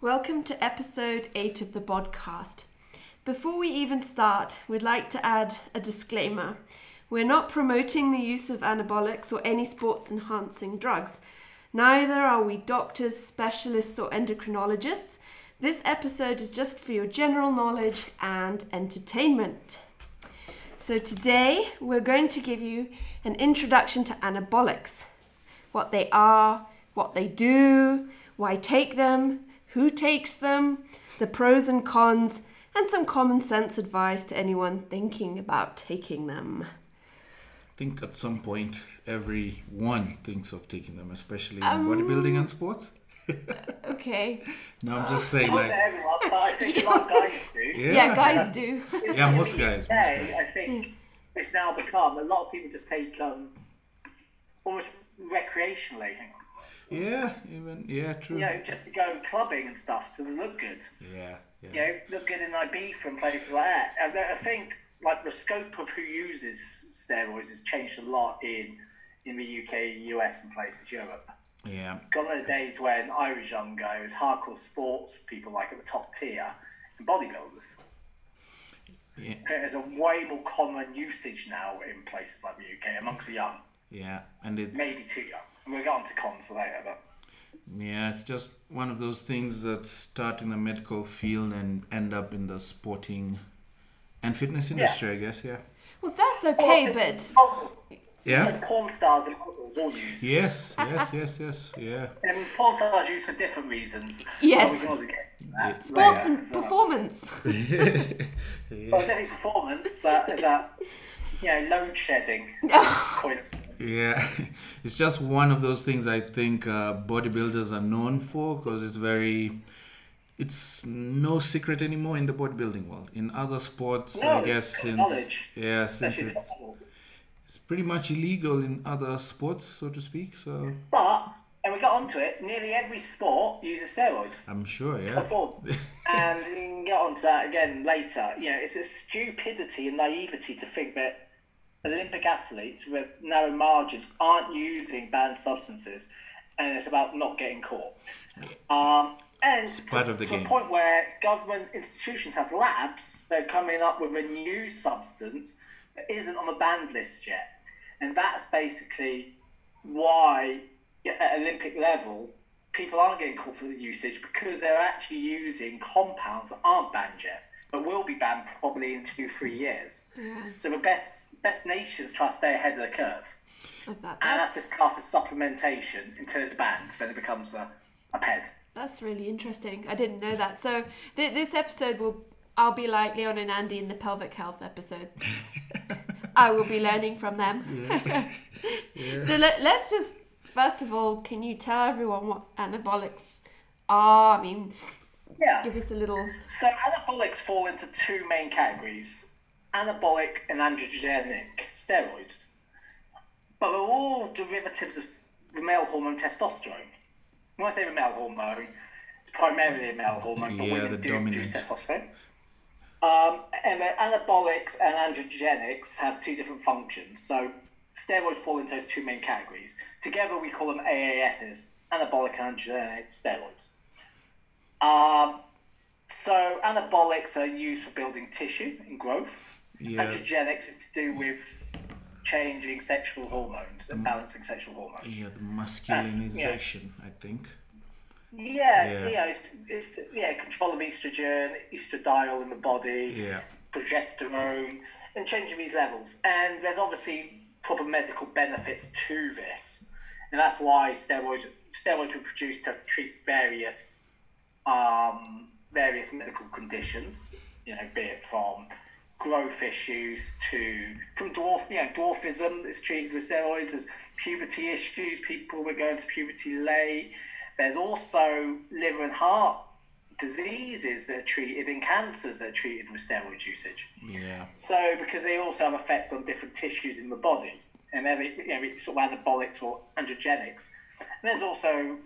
Welcome to episode 8 of the podcast. Before we even start, we'd like to add a disclaimer. We're not promoting the use of anabolics or any sports enhancing drugs. Neither are we doctors, specialists, or endocrinologists. This episode is just for your general knowledge and entertainment. So, today we're going to give you an introduction to anabolics what they are, what they do, why take them, who takes them, the pros and cons, and some common sense advice to anyone thinking about taking them. I think at some point everyone thinks of taking them, especially in bodybuilding and sports. Okay. No, I'm just saying, like, to everyone, but I think a lot of guys do. yeah, Yeah, guys do. Yeah, most guys, most Today, guys. I think it's now become a lot of people just take um, almost recreationally, Yeah, even yeah, true. you know, just to go clubbing and stuff to look good. Yeah, yeah. You know, look good in Ibiza and places like that. And I think like the scope of who uses steroids has changed a lot in in the UK, US, and places Europe. yeah. Gone are the days when I was younger, it was hardcore sports people like at the top tier and bodybuilders. Yeah, There's a way more common usage now in places like the UK amongst the young, yeah, and it's maybe too young. And we'll get on to cons later, but yeah, it's just one of those things that start in the medical field and end up in the sporting and fitness industry, I guess. Yeah, Well, that's okay, but yeah. porn stars and models all use. Yes, yes, yes, yes, yeah. And porn stars use for different reasons. Yes. But we can also get to that sports later and as well. performance. Well, definitely performance, but is that you know load shedding point. Yeah, it's just one of those things I think uh, bodybuilders are known for because it's very. It's no secret anymore in the bodybuilding world. In other sports, No, I guess since yeah, since it's, it's pretty much illegal in other sports, so to speak. So But and we got onto it. Nearly every sport uses steroids. I'm sure, yeah, and we can get onto that again later. You know, it's a stupidity and naivety to think that Olympic athletes with narrow margins aren't using banned substances, and it's about not getting caught. Um, and to, of the to game. a point where government institutions have labs, they're coming up with a new substance that isn't on the banned list yet, and that's basically why at Olympic level people aren't getting caught for the usage because they're actually using compounds that aren't banned yet, but will be banned probably in two three years. So the best best nations try to stay ahead of the curve, Like that. and that's That's, just classed as supplementation until it's banned. Then it becomes a, a ped. that's really interesting. I didn't know that. So th- this episode will. I'll be like Leon and Andy in the pelvic health episode. I will be learning from them. So let, let's just first of all, can you tell everyone what anabolics are? I mean, Yeah. give us a little. So anabolics fall into two main categories: anabolic and androgenic steroids. But they're all derivatives of the male hormone testosterone. When I say the male hormone, it's primarily a male hormone, but Yeah, women the do produce testosterone. Um, and the anabolics and androgenics have two different functions. So steroids fall into those two main categories. Together, we call them AASs, anabolic and androgenic steroids. Um, so anabolics are used for building tissue and growth. Yeah. Androgenics is to do with changing sexual hormones and balancing sexual hormones. yeah, the masculinization, I think. Yeah, Yeah. know, it's, it's yeah, control of estrogen, estradiol in the body, Yeah, progesterone, and changing these levels. And there's obviously proper medical benefits to this, and that's why steroids steroids were produced to treat various um, various medical conditions. You know, be it from growth issues to from dwarf, you know, dwarfism is treated with steroids. There's puberty issues. People were going to puberty late. There's also liver and heart diseases that are treated and cancers that are treated with steroid usage. yeah, So, because they also have effect on different tissues in the body, and they're the- you know, sort of anabolics or androgenics. And there's also,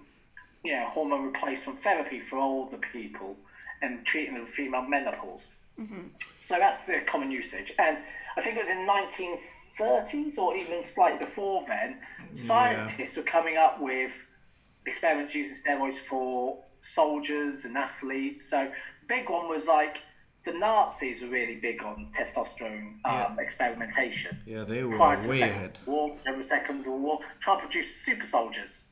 you know, hormone replacement therapy for older people and treating of female menopause. So that's the common usage. And I think it was in 1930s or even slightly before then, scientists were coming up with experiments using steroids for soldiers and athletes. So big one was like the Nazis were really big on testosterone um, experimentation. Yeah, they were Prior to the way Second ahead. War, during the Second World War, trying to produce super soldiers.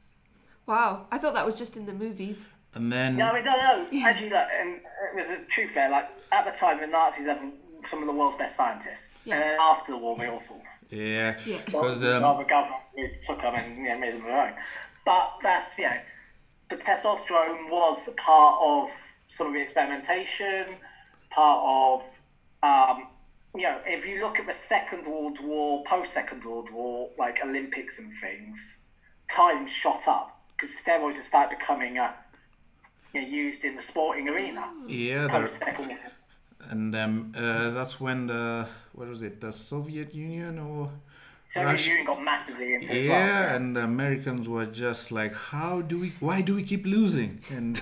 Wow, I thought that was just in the movies. And then No, I mean, no, no. Actually, look, and it was a truth there. Like at the time, the Nazis had some of the world's best scientists, Yeah. and then after the war, they all sort yeah, Yeah. because well, um, the government really took them and you know, made them their own. But that's you know, but testosterone was part of some of the experimentation, part of um, you know, if you look at the Second World War, post Second World War, like Olympics and things, time shot up because steroids have started becoming uh, you know, used in the sporting arena. yeah, Post there, Second War. and um, uh, that's when the what was it, the Soviet Union or So Russia- Union got massively into it as well, yeah, and the Americans were just like, how do we, why do we keep losing? And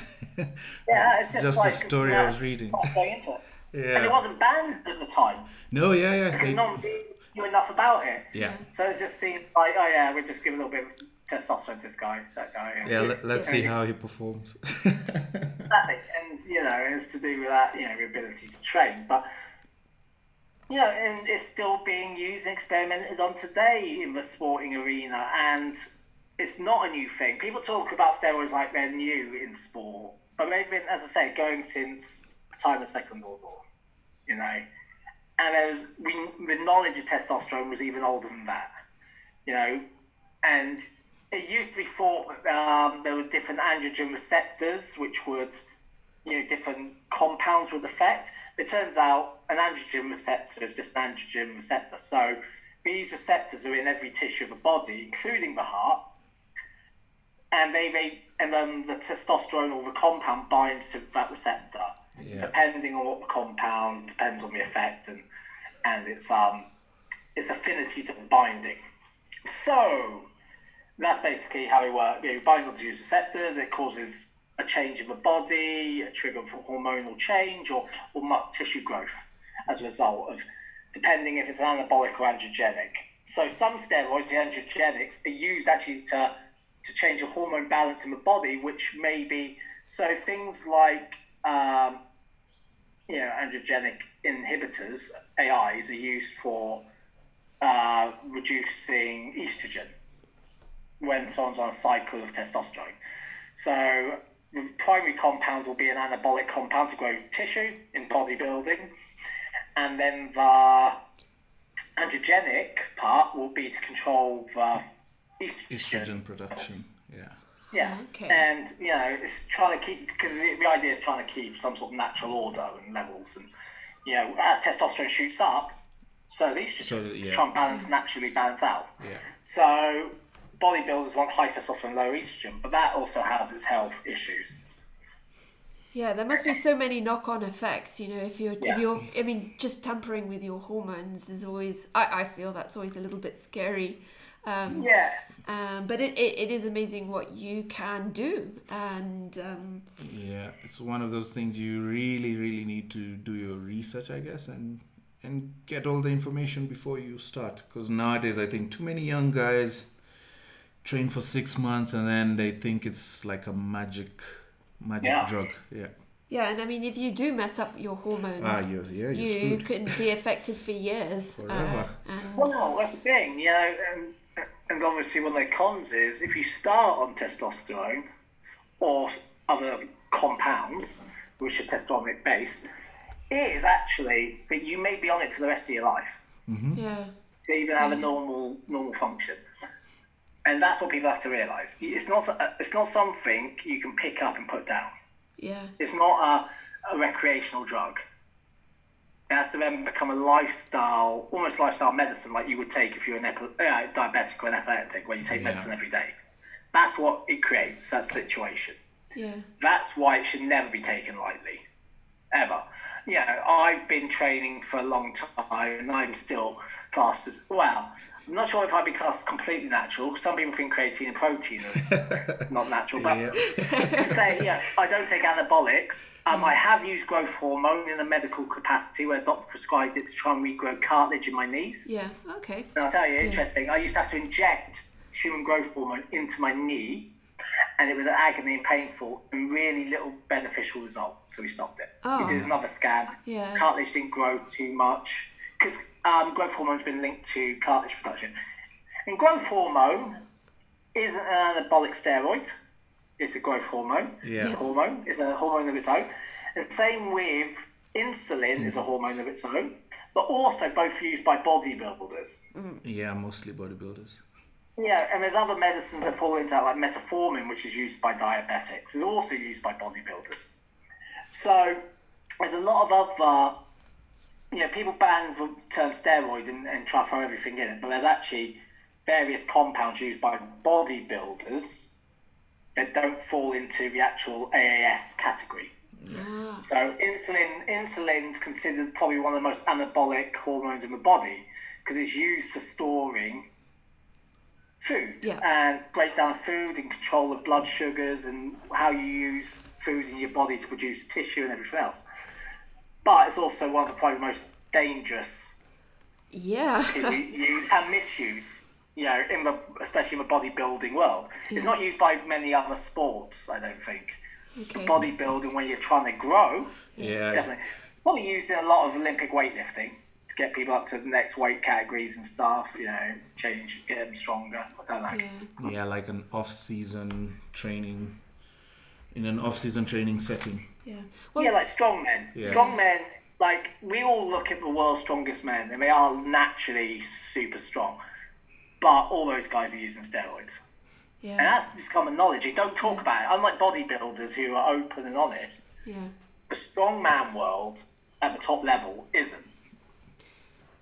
Yeah, it's just, just like, a story yeah, I was reading. Yeah. it. And it wasn't banned at the time no, yeah, yeah, because they- no one knew enough about it. yeah, So it just seemed like, oh yeah, we'll just give a little bit of testosterone to this guy, that guy. yeah. Let, let's see how he performs. Exactly. And, you know, it's to do with that, you know, the ability to train. But, you know, and it's still being used and experimented on today in the sporting arena. And it's not a new thing. People talk about steroids like they're new in sport. But they've been, as I say, going since the time of the Second World War, you know. And there was, we, the knowledge of testosterone was even older than that, you know. And it used to be thought that um, there were different androgen receptors which would, you know, different compounds would affect. It turns out an androgen receptor is just an androgen receptor. So these receptors are in every tissue of the body, including the heart, and they, they and then the testosterone or the compound binds to that receptor. Yeah. Depending on what the compound depends on the effect and and its um its affinity to binding. So that's basically how it works. You know, bind onto these receptors, it causes a change in the body, a trigger for hormonal change, or, or tissue growth as a result of, depending if it's anabolic or androgenic. So some steroids, the androgenics, are used actually to, to change the hormone balance in the body, which may be, so things like, um, you know, androgenic inhibitors, AIs, are used for uh, reducing estrogen when someone's on a cycle of testosterone. So the primary compound will be an anabolic compound to grow tissue in bodybuilding, and then the androgenic part will be to control the estrogen. Estrogen production. Yeah. Yeah. Oh, okay. And you know, it's trying to keep because the, the idea is trying to keep some sort of natural order and levels, and you know, as testosterone shoots up, so does estrogen. So, to yeah. try and balance naturally balance out. Yeah. So bodybuilders want high testosterone, low estrogen, but that also has its health issues. Yeah, there must be so many knock-on effects. You know, if you're, Yeah. if you're, I mean, just tampering with your hormones is always. I, I feel that's always a little bit scary. Um, Yeah. um, but it, it, it is amazing what you can do, and um, Yeah, it's one of those things you really, really need to do your research, I guess, and and get all the information before you start. Because nowadays, I think too many young guys train for six months and then they think it's like a magic, magic Yeah. drug. Yeah. yeah, and I mean, if you do mess up your hormones, Ah, you're, yeah, you're you can be affected for years. Forever. Uh, and Well, that's the thing, you know, and, and obviously one of the cons is if you start on testosterone or other compounds, which are testosterone based, it is actually that you may be on it for the rest of your life yeah, to even have a normal normal function. And that's what people have to realise. It's not it's not something you can pick up and put down. yeah, It's not a, a recreational drug. It has to then become a lifestyle, almost lifestyle medicine, like you would take if you're an epi- uh, diabetic or an epileptic, where you take Yeah. medicine every day. That's what it creates, that situation. yeah, That's why it should never be taken lightly. Ever. You know, I've been training for a long time and I'm still classed as, well, I'm not sure if I'd be classed as completely natural. Some people think creatine and protein are not natural, but Yeah. to say, yeah, I don't take anabolics. Um, I have used growth hormone in a medical capacity where a doctor prescribed it to try and regrow cartilage in my knees. yeah. Okay. And I'll tell you, interesting. I used to have to inject human growth hormone into my knee, and it was an agony and painful and really little beneficial result. So we stopped it. Oh. We did another scan. Yeah. Cartilage didn't grow too much because um, growth hormone's been linked to cartilage production. And growth hormone isn't an anabolic steroid. It's a growth hormone. Yeah. It's a hormone. It's a hormone of its own. And same with insulin is a hormone of its own, but also both used by bodybuilders. Yeah, mostly bodybuilders. Yeah, and there's other medicines that fall into that, like metformin, which is used by diabetics, is also used by bodybuilders. So there's a lot of other, you know, people ban the term steroid and, and try to throw everything in it, but there's actually various compounds used by bodybuilders that don't fall into the actual AAS category. Ah. So insulin, insulin's considered probably one of the most anabolic hormones in the body because it's used for storing food Yeah. and breakdown of food and control of blood sugars and how you use food in your body to produce tissue and everything else. But it's also one of the probably most dangerous Yeah. use and misuse. You know, in the especially in the bodybuilding world, it's not used by many other sports. I don't think Okay. bodybuilding when you're trying to grow Yeah. definitely. Probably used in a lot of Olympic weightlifting to get people up to the next weight categories and stuff. You know, change, get them stronger. I don't know. Yeah. Yeah, like an off-season training, in an off-season training setting. Yeah. Well, Yeah, like strong men. Yeah. Strong men. Like we all look at the world's strongest men, and they are naturally super strong. But all those guys are using steroids, Yeah. and that's just common knowledge. You don't talk about it. Unlike bodybuilders who are open and honest, Yeah. the strong man world at the top level isn't.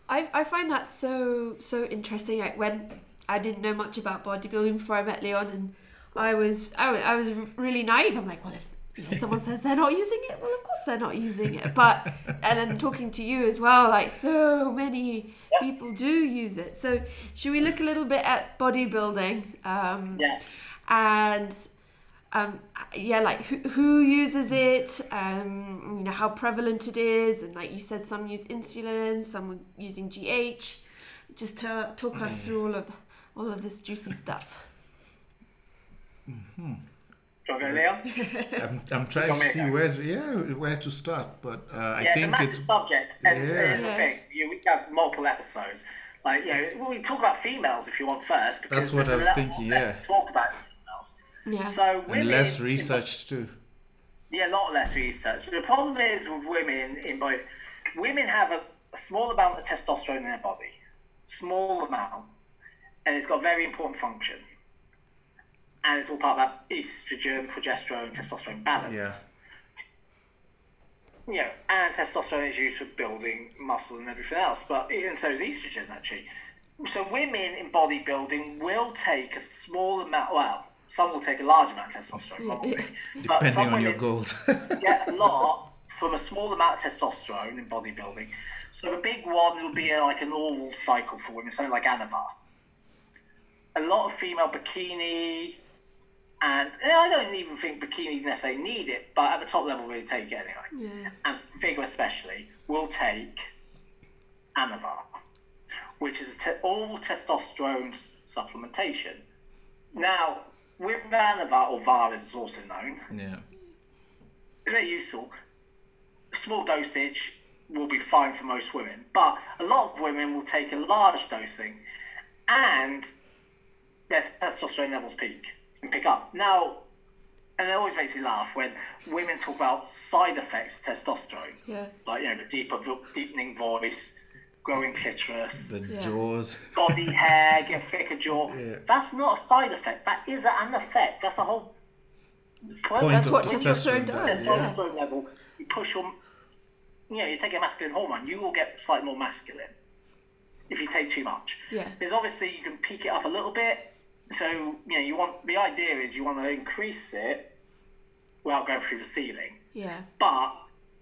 I, I find that so so interesting. Like when I didn't know much about bodybuilding before I met Leon, and I was I was, I was really naive. I'm like, well, if you know, someone says they're not using it, well, of course they're not using it. But and then talking to you as well, like so many people do use it. So should we look a little bit at bodybuilding? Um, Yeah. and um, yeah, like who, who uses it, um, you know, how prevalent it is, and like you said, some use insulin, some using GH. Just tell, talk us through all of all of this juicy stuff. Do you want to go, Leon? I'm, I'm trying to to see go? where yeah where to start, but uh, I yeah, it's a massive it's subject, and Yeah. here's the thing: you, we have multiple episodes. Like, you know, well, we talk about females if you want first. Because That's what I was a lot thinking, less yeah. to Talk about females. Yeah. So women and less in- research too. Yeah, a lot less research. The problem is with women in both. Women have a, a small amount of testosterone in their body, small amount, and it's got a very important function. And it's all part of that estrogen, progesterone, testosterone balance. You know, and testosterone is used for building muscle and everything else, but and so is estrogen actually. So women in bodybuilding will take a small amount. Well, some will take a large amount of testosterone, probably. but Depending some on your goals. get a lot from a small amount of testosterone in bodybuilding. So the big one will be uh, like an oral cycle for women, something like Anavar. A lot of female bikini, and and I don't even think bikini necessarily need it, but at the top level, really take it anyway. Yeah. And figure especially will take Anavar, which is a te- oral testosterone supplementation. Now, with Anavar, or VAR as it's also known, yeah. it's very useful. Small dosage will be fine for most women, but a lot of women will take a large dosing and their testosterone levels peak and pick up. Now, and it always makes me laugh when women talk about side effects of testosterone, Yeah. like you know, the deeper, deepening voice, growing clitoris, The Yeah. jaws. body hair, get thicker jaw. Yeah. That's not a side effect. That is an effect. That's the whole Point That's of what testosterone testosterone does, does. at Yeah. testosterone level, you push your, you know, you take a masculine hormone, you will get slightly more masculine if you take too much. Yeah. Because obviously you can peak it up a little bit. So, you know, you want, the idea is you want to increase it without going through the ceiling. Yeah. But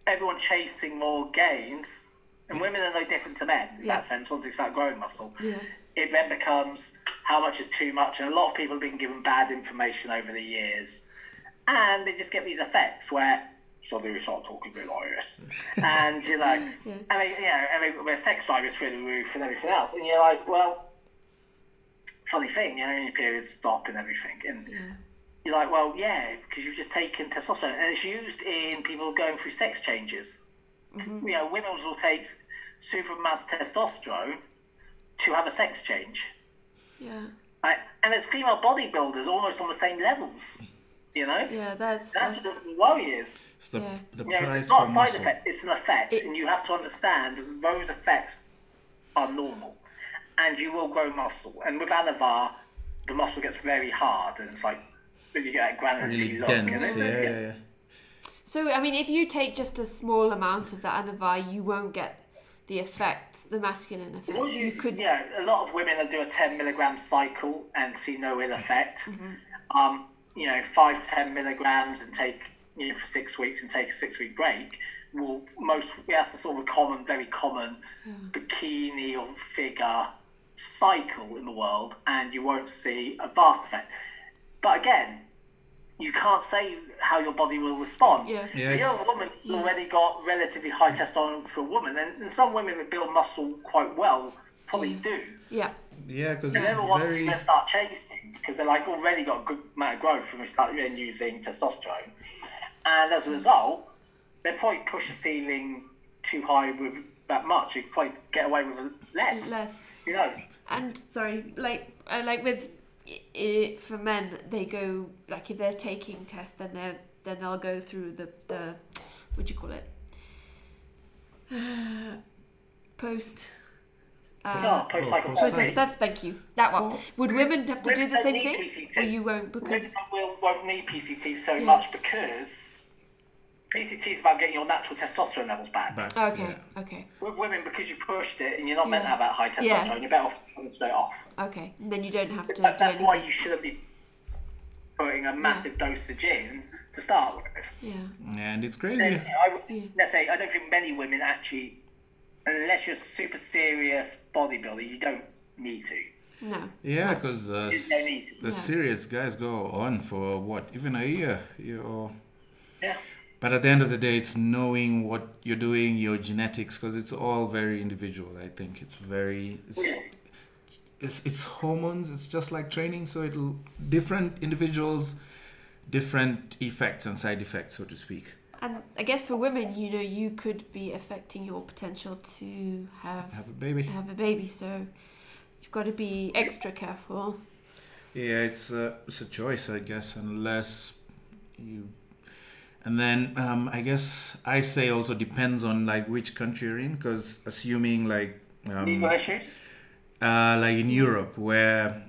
everyone chasing more gains, and women are no different to men in Yeah. that sense, once they start growing muscle. Yeah. It then becomes how much is too much, and a lot of people have been given bad information over the years, and they just get these effects where suddenly we start talking a bit like this, and you're like, Yeah. and they, you know, their sex drive is through the roof and everything else, and you're like, well, funny thing, you know, your periods stop and everything, and you're like, well, yeah, because you've just taken testosterone, and it's used in people going through sex changes. Mm-hmm. You know, women will take supermass testosterone to have a sex change. Yeah. Right? And there's female bodybuilders almost on the same levels. You know, Yeah, that's, that's that's what the worry is. It's the, Yeah. the You know, it's- not a side muscle. effect; it's an effect, It- and you have to understand those effects are normal, and you will grow muscle. And with Anavar, the muscle gets very hard, and it's like you get a granity Really look. and dense. it's- Yeah, yeah, yeah. So, I mean, if you take just a small amount of the Anavar, you won't get the effects, the masculine As effects. as You could, yeah, a lot of women that do a 10 milligram cycle and see no ill effect. Mm-hmm. Um, you know, five, 10 milligrams and take, you know, for six weeks and take a six week break will most, that's the sort of a common, very common bikini or figure cycle in the world, and you won't see a vast effect. But again, you can't say how your body will respond. Yeah. Yeah, if you're it's- a woman who's already got relatively high testosterone for a woman, and, and some women that build muscle quite well probably do. yeah, Yeah, because They it's never want to very. then start chasing because they're like already got a good amount of growth from start then using testosterone, and as a result, they probably push the ceiling too high with that much. You probably get away with less. less. Who knows? And sorry, like uh, like with i for men, they go like if they're taking tests, then they then they'll go through the the what do you call it? post. Uh, Oh, post cycle oh, post- sorry. thank you. That one. Would women have to do Women the don't same thing, PCT. or you won't Women because will, won't need PCT so Yeah. much because PCT is about getting your natural testosterone levels back. Back, oh, okay, yeah. okay, With women, because you pushed it and you're not meant to have that high testosterone, Yeah. you're better off putting it straight off. okay. And then you don't have to. That- do that's why you shouldn't be putting a massive dosage in to start with. Yeah. And it's And, crazy. you know, I, would- let's say I don't think many women actually, unless you're a super serious bodybuilder, you don't need to. No. Yeah, because the, no need to. the Yeah. serious guys go on for what, even a year. You know. Yeah. But at the end of the day, it's knowing what you're doing, your genetics, because it's all very individual. I think it's very, it's, it's it's hormones. It's just like training, so it'll different individuals, different effects and side effects, so to speak. And I guess for women, you know, you could be affecting your potential to have Have a baby. have a baby. So you've got to be extra careful. Yeah, it's a it's a choice, I guess, unless you. And then um, I guess I say also depends on like which country you're in, because assuming like um, uh, like in Europe where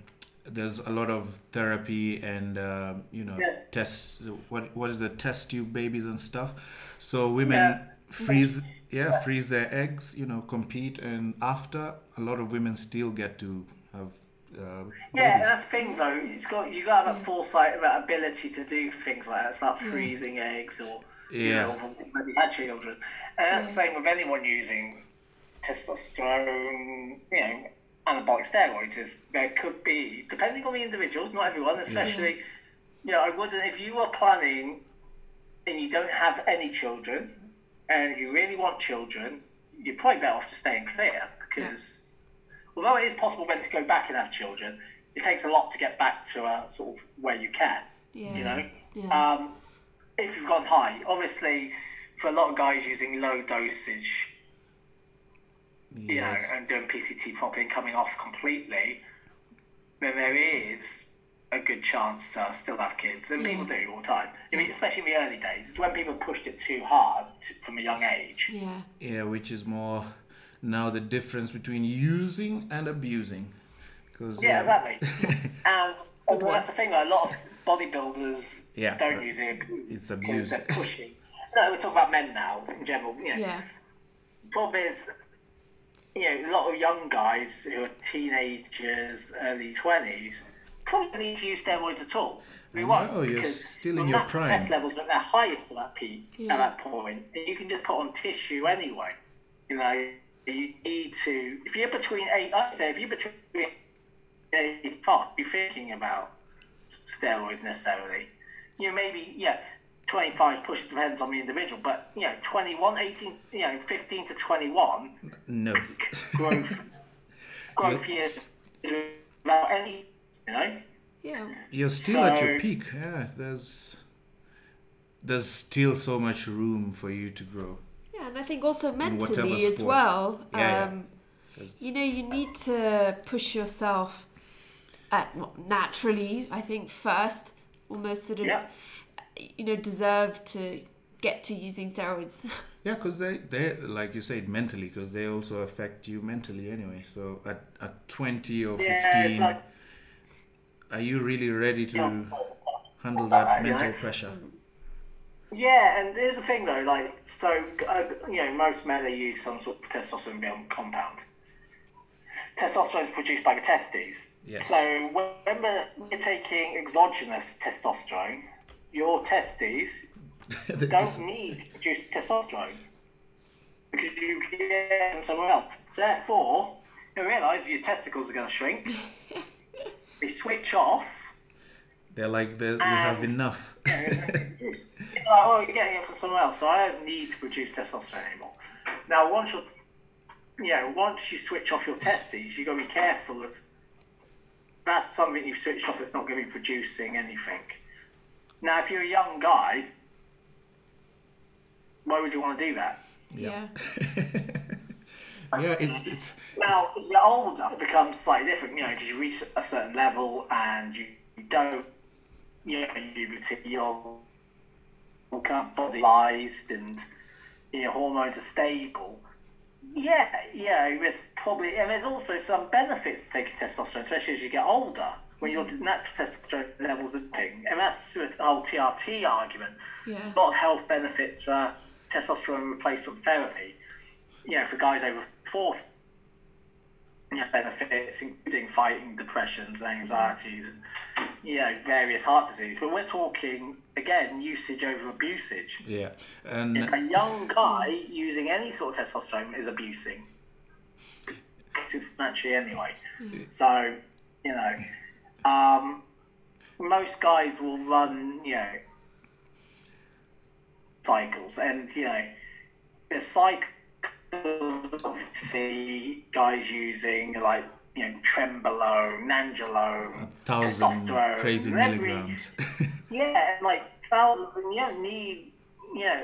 there's a lot of therapy and uh, you know Yeah. tests what what is the test tube babies and stuff so women Yeah. freeze yeah freeze their eggs you know compete and after a lot of women still get to have uh, Yeah, and that's the thing though. It's got you got to have that foresight, that ability to do things like that. It's like freezing eggs or you Yeah. know, when you had children. And that's the same with anyone using testosterone, you know, anabolic steroids. Is there could be depending on the individuals, not everyone, especially. You know, I wouldn't if you were planning and you don't have any children and you really want children, you're probably better off just staying clear because although it is possible then to go back and have children, it takes a lot to get back to a sort of where you can. Yeah. You know, Yeah. um, if you've gone high, obviously, for a lot of guys using low dosage, you know, and doing PCT properly and coming off completely, then there is a good chance to still have kids, and people do all the time. I mean, especially in the early days, it's when people pushed it too hard t from a young age. Yeah. yeah which is more now the difference between using and abusing because Yeah, uh, exactly. Um, and well, that's the thing. A lot of bodybuilders Yeah. don't use it It's abuse. they're pushing. No, we're talking about men now in general. You know, Yeah. problem is, you know, a lot of young guys who are teenagers, early twenties, probably don't need to use steroids at all. They won't No, you're because still in your your prime. Test levels are at their highest at that peak Yeah. at that point, and you can just put on tissue anyway. You know, you need to if you're between eight. I say if you're between eight and five, you're thinking about steroids necessarily. You know, maybe yeah. 25 push depends on the individual, but you know, 21, 18, you know, 15 to 21 no growth, growth years without any, you know. Yeah. You're still at your peak. Yeah, there's there's still so much room for you to grow. Yeah, and I think also mentally as sport. well. Yeah, yeah. um, 'Cause- You know, you need to push yourself at well, naturally. I think first, almost sort of, Yeah. you know, deserve to get to using steroids. Yeah, because they, they, like you said, mentally, because they also affect you mentally anyway. So at, at 20 or 15, Yeah, like are you really ready to Yeah. handle that Yeah. mental pressure? Yeah, and here's the thing though, like, so, uh, you know, most men they use some sort of testosterone compound. Testosterone is produced by the testes. Yes. So when you're taking exogenous testosterone, your testes don't need to produce testosterone because you get it somewhere else. So therefore, you realise your testicles are going to shrink. they switch off. They're like, they, we have And- enough. Like, oh, oh you're getting it from somewhere else, so I don't need to produce testosterone anymore. Now, once you, you know, once you switch off your testes, you got to be careful of. That's something you've switched off. It's not going to be producing anything. Now, if you're a young guy, why would you want to do that? yeah. yeah, it's, it's, Now, as you're older, it becomes slightly different, you know, because you reach a certain level and you don't, you know, you you're kind of bodyized and your hormones are stable. Yeah, yeah, there's probably, and there's also some benefits to taking testosterone, especially as you get older, when your mm-hmm. natural testosterone levels are dipping. And that's the whole TRT argument. Yeah. A lot of health benefits for testosterone replacement therapy, you know, for guys over 40 you know, benefits, including fighting depressions and anxieties and you know various heart disease. But we're talking again usage over abusage. yeah. And A young guy using any sort of testosterone is abusing. It's naturally anyway. So you know, um, most guys will run you know cycles, and you know, the cycles see guys using like you know trenbolone, nandrolone, testosterone, crazy every- milligrams. yeah, and like thousands, and you don't need, you know,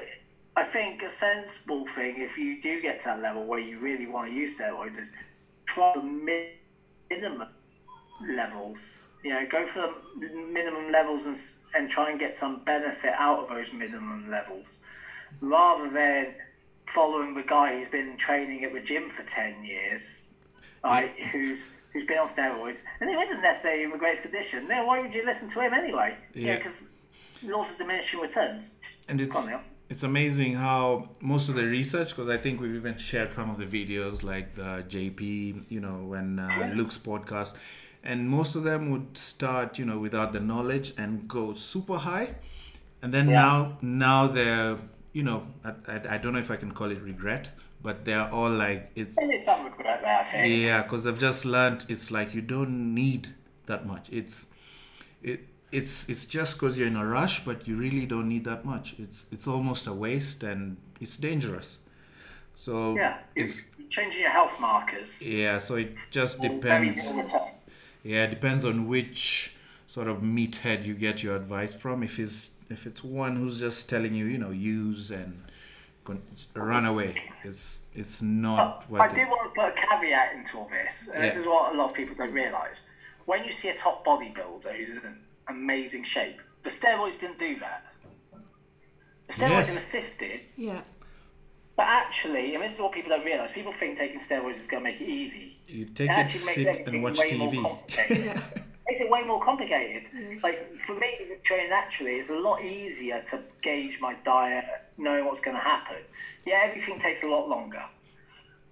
I think a sensible thing if you do get to that level where you really want to use steroids is try the minimum levels. You know, go for the minimum levels and, and try and get some benefit out of those minimum levels rather than following the guy who's been training at the gym for 10 years, right, who's who's been on steroids and he who isn't necessarily in the greatest condition. Then why would you listen to him anyway? Yeah, Yeah. because laws of diminishing returns. and it's it's amazing how most of the research because i think we've even shared some of the videos like the jp you know when uh, luke's podcast and most of them would start you know without the knowledge and go super high and then Yeah. now now they're you know I, I, I don't know if i can call it regret but they're all like it's There is some regret I think. yeah, because they've just learned it's like you don't need that much. It's it it's it's just because you're in a rush, but you really don't need that much. It's it's almost a waste and it's dangerous. So Yeah, it's it's changing your health markers. yeah. So it just depends. Yeah, it depends on which sort of meathead you get your advice from. If it's if it's one who's just telling you, you know, use and con- run away, it's it's not I worth did it. want to put a caveat into all this, and this is what a lot of people don't realise. When you see a top bodybuilder who's in amazing shape, the steroids didn't do that. The steroids Yes. assisted, Yeah. but actually, and this is what people don't realise, people think taking steroids is going to make it easy. You take It it, actually makes sit and watch TV. Yeah. Makes it way more complicated. Like for me, training naturally is a lot easier to gauge my diet, knowing what's going to happen. Yeah, everything takes a lot longer.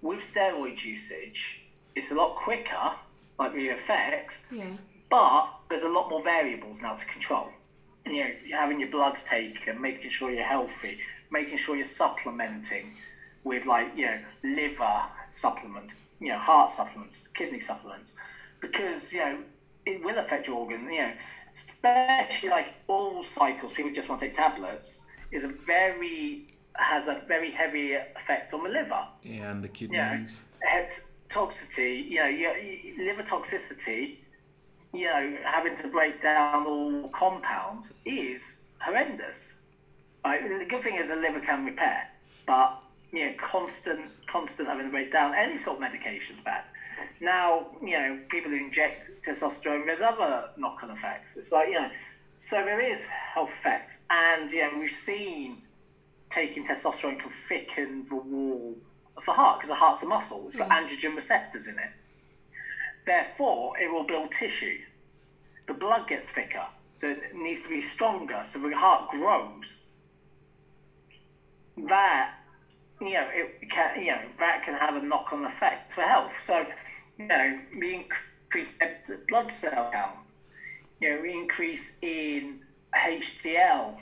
With steroid usage, it's a lot quicker, like the effects, Yeah. but there's a lot more variables now to control. You know, having your bloods taken, making sure you're healthy, making sure you're supplementing with like you know liver supplements, you know heart supplements, kidney supplements, because you know it will affect your organ. You know, especially like all cycles, people just want to take tablets. Is a very has a very heavy effect on the liver Yeah, and the you know, kidneys. toxicity, you know, your liver toxicity you know, having to break down all compounds is horrendous. Right? The good thing is the liver can repair, but you know, constant, constant having to break down any sort of medication is bad. Now, you know, people who inject testosterone, there's other knock-on effects. It's like, you know, so there is health effects, and you know, we've seen taking testosterone can thicken the wall of the heart because the heart's a muscle. It's got androgen receptors in it. Therefore, it will build tissue. The blood gets thicker, so it needs to be stronger. So the heart grows. That you know, it can you know that can have a knock-on effect for health. So you know, we increase blood cell count. You know, we increase in HDL.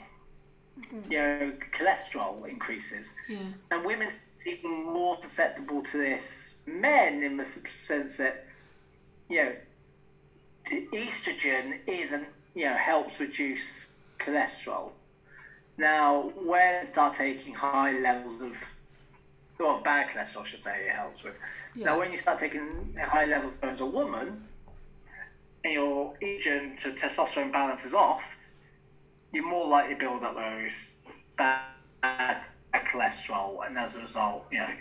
Mm-hmm. You know, cholesterol increases, Yeah. and women even more susceptible to this. Men, in the sense that you know, estrogen isn't you know helps reduce cholesterol. Now, when start taking high levels of well, bad cholesterol, I should say, it helps with. Yeah. Now, when you start taking high levels as a woman, and your estrogen to testosterone balance is off, you're more likely to build up those bad, bad cholesterol, and as a result, you know,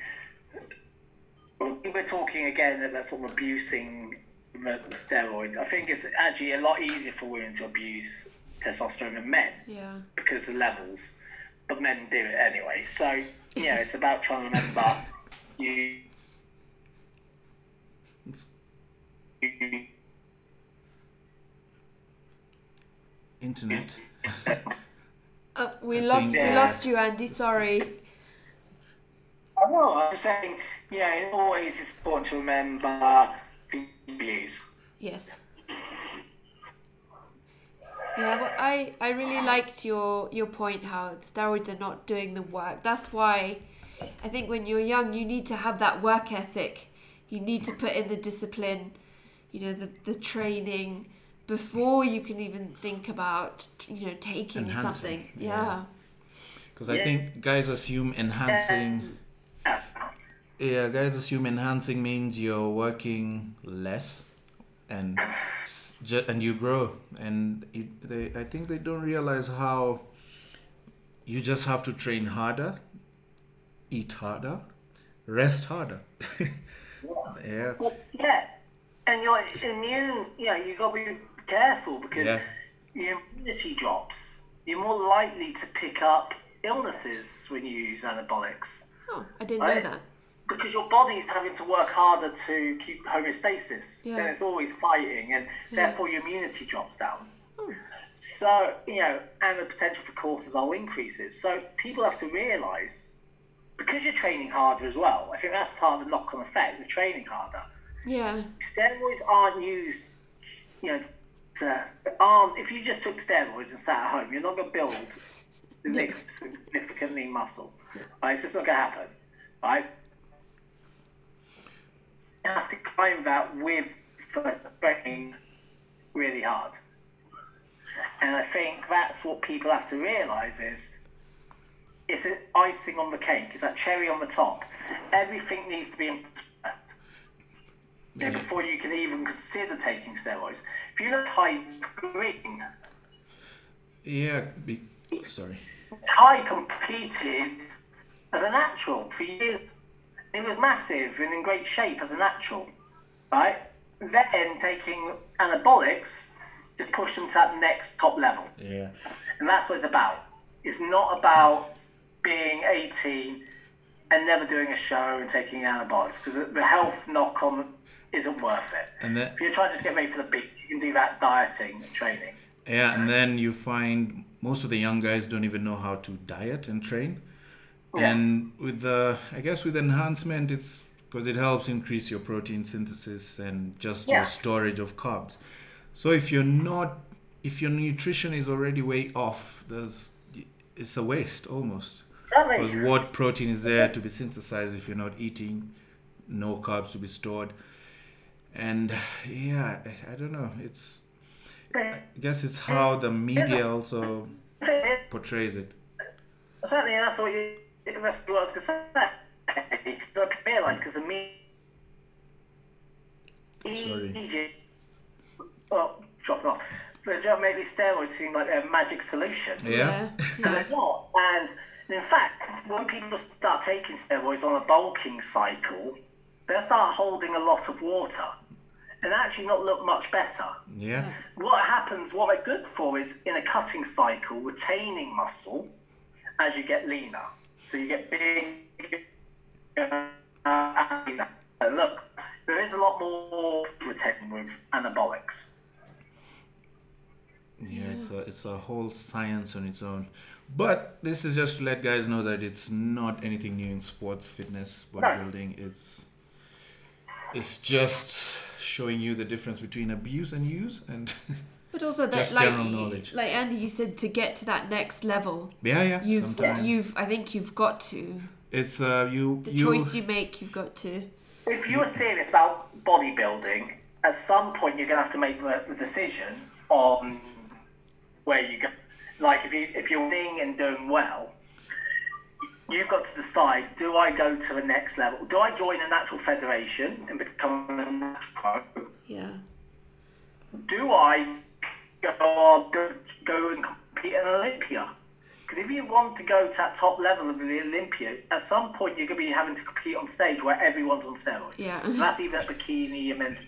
we're talking again about sort of abusing the steroid. I think it's actually a lot easier for women to abuse testosterone than men Yeah. because of levels, but men do it anyway. So yeah, it's about trying to remember you. you Internet. Uh, we lost we lost you, Andy. Sorry. I know. I'm saying, yeah, it always is important to remember the abuse. Yes. Yeah, but I, I really liked your your point how the steroids are not doing the work. That's why I think when you're young you need to have that work ethic. You need to put in the discipline, you know, the, the training before you can even think about you know taking Enhancing, something. yeah. Yeah. Because I Yeah. think guys assume enhancing. Yeah. Yeah, guys assume enhancing means you're working less, and and you grow, and it, they I think they don't realize how. You just have to train harder, eat harder, rest harder. yeah, Well, yeah, and your immune, yeah, you got to be careful because Yeah. your immunity drops. You're more likely to pick up illnesses when you use anabolics Oh, I didn't Right. know that. Because your body's having to work harder to keep homeostasis. Yeah. And it's always fighting, and therefore your immunity drops down. Oh. So, you know, and the potential for cortisol increases. So people have to realise because you're training harder as well, I think that's part of the knock on effect, you're training harder. Yeah. steroids aren't used, you know, to, aren't, if you just took steroids and sat at home, you're not going to build significantly muscle. Right? It's just not going to happen. Right? You have to climb that with training really hard. And I think that's what people have to realise is it's an icing on the cake, it's that cherry on the top. Everything needs to be in perspective yeah, before you can even consider taking steroids. If you look Kai Greene, yeah. Be, sorry. Kai competed as a natural for years. He was massive and in great shape as a natural, right? Then taking anabolics just pushed him to that next top level. Yeah. And that's what it's about. It's not about being 18 and never doing a show and taking anabolics because the health knock on isn't worth it. And that If you're trying to just get ready for the beach, you can do that dieting and training. Yeah, and then you find most of the young guys don't even know how to diet and train. And with the, I guess with enhancement, it's because it helps increase your protein synthesis and just Yeah. your storage of carbs. So if you're not, if your nutrition is already way off, there's, it's a waste almost. Because what protein is there to be synthesized if you're not eating, no carbs to be stored, and yeah, I- I don't know. It's I guess it's how the media also portrays it. Certainly, that's what you. That's what I was going to say. So I realised because of me. Oh, sorry. Egypt well, dropping off. But don't make these steroids seem like a magic solution. Yeah. And they're not. And in fact, when people start taking steroids on a bulking cycle, they'll start holding a lot of water and actually not look much better. Yeah. What happens, what they're good for is in a cutting cycle, retaining muscle as you get leaner. So you get big. Uh, and look, there is a lot more retaining with anabolics. Yeah, it's a it's a whole science on its own. But this is just to let guys know that it's not anything new in sports, fitness, bodybuilding. It's it's just showing you the difference between abuse and use, and But also that, Just like, general knowledge. like Andy, you said to get to that next level, yeah, yeah. you've sometimes. you've I think you've got to it's uh you the you choice you make, you've got to. If you are serious about bodybuilding, at some point you're going to have to make the, the decision on where you go. Like if you if you're winning and doing well, you've got to decide: Do I go to the next level? Do I join a natural federation and become a natural pro? Yeah. do I go on, go, go and compete in Olympia? Because if you want to go to that top level of the Olympia, at some point you're going to be having to compete on stage where everyone's on steroids. Yeah. And that's even at bikini and men's.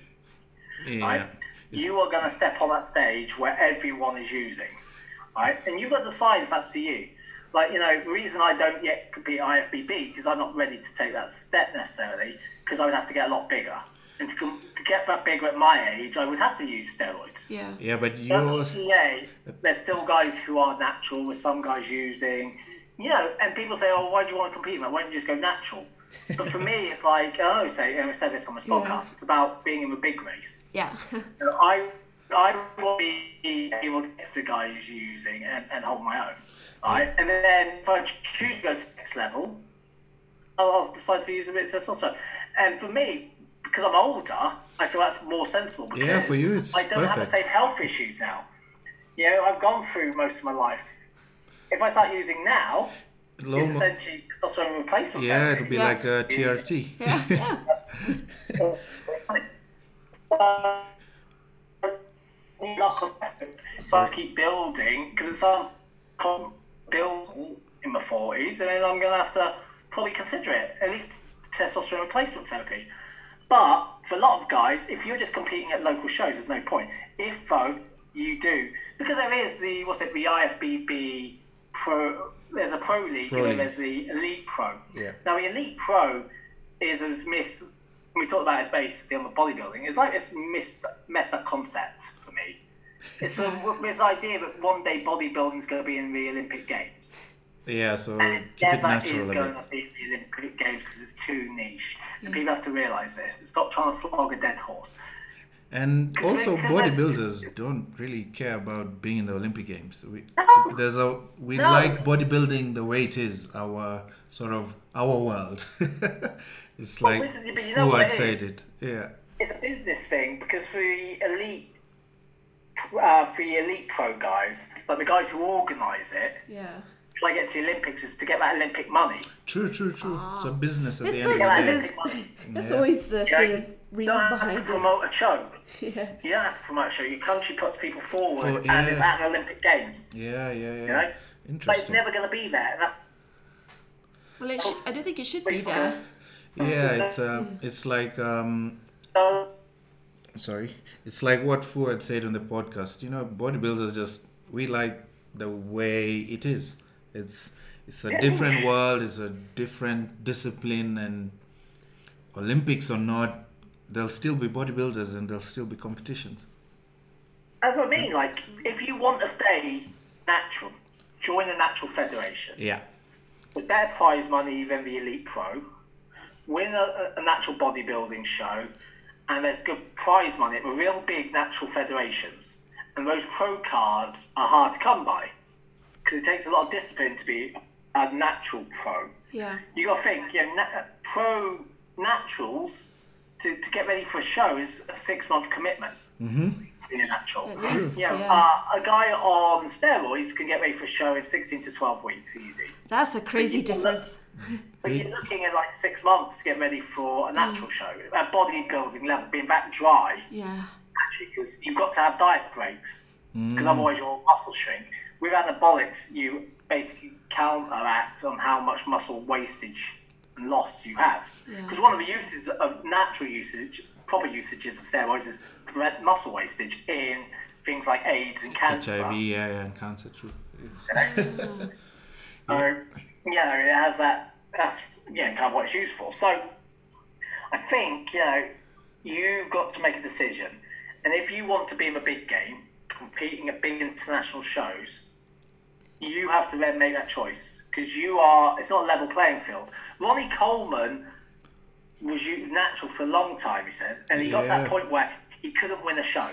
yeah. Right? You are going to step on that stage where everyone is using. Right? And you've got to decide if that's for you. Like, you know, the reason I don't yet compete IFBB because I'm not ready to take that step necessarily because I would have to get a lot bigger. And to, com- to get that bigger at my age, I would have to use steroids. Yeah. yeah, but But you yeah, there's still guys who are natural, with some guys using, you know, and people say, oh, why do you want to compete? Why don't you just go natural? But for me, it's like, oh, I always say, and I said this on this Yeah. podcast, it's about being in a big race. Yeah. You know, I, I want to be able to get to the guys using and, and hold my own. Right? And then if I choose to go to the next level, I'll, I'll decide to use a bit of testosterone. And for me, because I'm older, I feel that's more sensible. Because Yeah, for you, it's I don't have the same health issues now. You know, I've gone through most of my life. If I start using now, low it's mo- essentially testosterone replacement. yeah, therapy. it'll be Yeah. like a TRT. Yeah. Yeah. So I keep building because it's um can't build in my forties, and then I'm gonna have to probably consider it at least testosterone replacement therapy. But for a lot of guys, if you're just competing at local shows, there's no point. If though you do, because there is the what's it, the IFBB Pro. There's a pro league, Pro and then league. there's the elite pro. Yeah. Now the elite pro is as mis. We talked about it as basically on the bodybuilding. It's like this mis- messed up concept for me. It's the, this idea that one day bodybuilding is going to be in the Olympic Games, Yeah, so and it keep it never natural is a going bit. to be in the Olympic Games because it's too niche. And people have to realise this. Stop trying to flog a dead horse. And also, because that's- bodybuilders don't really care about being in the Olympic Games. We, No. there's a we No. like bodybuilding the way it is, our sort of our world. it's Well, like listen, but you know what Fuad it said it. Yeah, it's a business thing because for the elite, uh, for the elite pro guys, like the guys who organise it, Yeah. Try to get to the Olympics is to get that Olympic money. true, true, true. It's a business at This the is end of Get the that day. Olympic money. That's Yeah. always the Yeah, sort you of You reason don't have behind to it. promote a show. Yeah. You don't have to promote a show. Your country puts people forward, Oh, and it's at the Olympic Games. Yeah, yeah, yeah. You know, Interesting. but it's never going to be there. That's Well, it sh- I don't think it should be there. Yeah, it's um, it's like um, sorry, it's like what Fuad said on the podcast. You know, bodybuilders just we like the way it is. It's it's a different world. It's a different discipline, and Olympics or not, there'll still be bodybuilders and there'll still be competitions. that's what I mean. Like, if you want to stay natural, join a natural federation. Yeah, with better prize money than the Elite Pro, win a, a natural bodybuilding show, and there's good prize money at real big natural federations. And those pro cards are hard to come by because it takes a lot of discipline to be a natural pro. Yeah. You got to think, you know, na- pro naturals to, to get ready for a show is a six month commitment. Mm-hmm. Being a natural. Least, You know, yeah. uh, a guy on steroids can get ready for a show in 16 to 12 weeks easy. That's a crazy you can difference. But you're looking at like six months to get ready for a natural show, a bodybuilding level, being that dry Yeah. actually because you've got to have diet breaks Mm. because otherwise your muscles shrink. With anabolics, you basically counteract on how much muscle wastage and loss you have. Because one of the uses of natural usage, proper usages of steroids is to prevent muscle wastage in things like AIDS and cancer. HIV, yeah, yeah, and cancer, true. So, you know, it has that, that's, you know, kind of what it's used for. So, I think, you know, you've got to make a decision. And if you want to be in the big game, competing at big international shows, you have to then make that choice because you are, it's not a level playing field. Ronnie Coleman was you, natural for a long time, he said, and he got to that point where he couldn't win a show.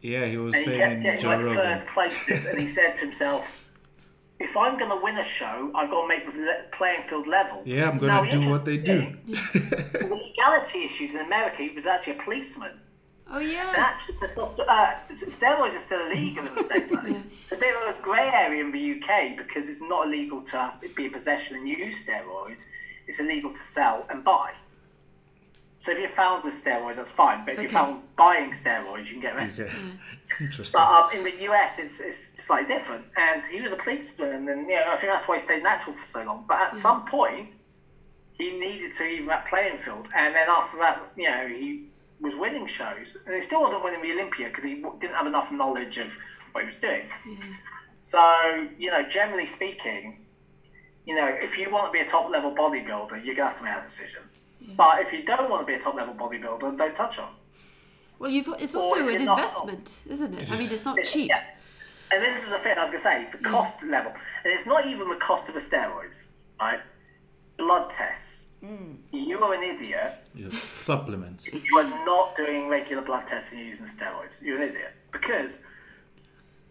Yeah, he was And he kept in getting Joe like Rogan. third places, and he said to himself, "If I'm going to win a show, I've got to make the playing field level." Yeah, I'm gonna do what they do. the legality issues in America, he was actually a policeman. Oh And yeah. actually, testosterone, uh, steroids are still illegal in the states. I think. It's a bit of a grey area in the UK because it's not illegal to be in possession and use steroids. It's illegal to sell and buy. So if you're found with steroids, that's fine. But if you're okay. found buying steroids, you can get arrested. Okay. Interesting. But um, in the US, it's, it's slightly different. And he was a policeman, and you know, I think that's why he stayed natural for so long. But at some point, he needed to even that playing field. And then after that, you know, he was winning shows, and he still wasn't winning the Olympia because he w- didn't have enough knowledge of what he was doing. So, you know, generally speaking, you know, if you want to be a top level bodybuilder, you're gonna have to make a decision. But if you don't want to be a top level bodybuilder, don't touch on. Well, you've it's also an you're not- investment, isn't it? I mean, it's not cheap. Yeah. And this is a thing I was going to say, the cost level. And it's not even the cost of the steroids, right? Blood tests. You are an idiot. Your supplements. You are not doing regular blood tests and using steroids. You're an idiot. Because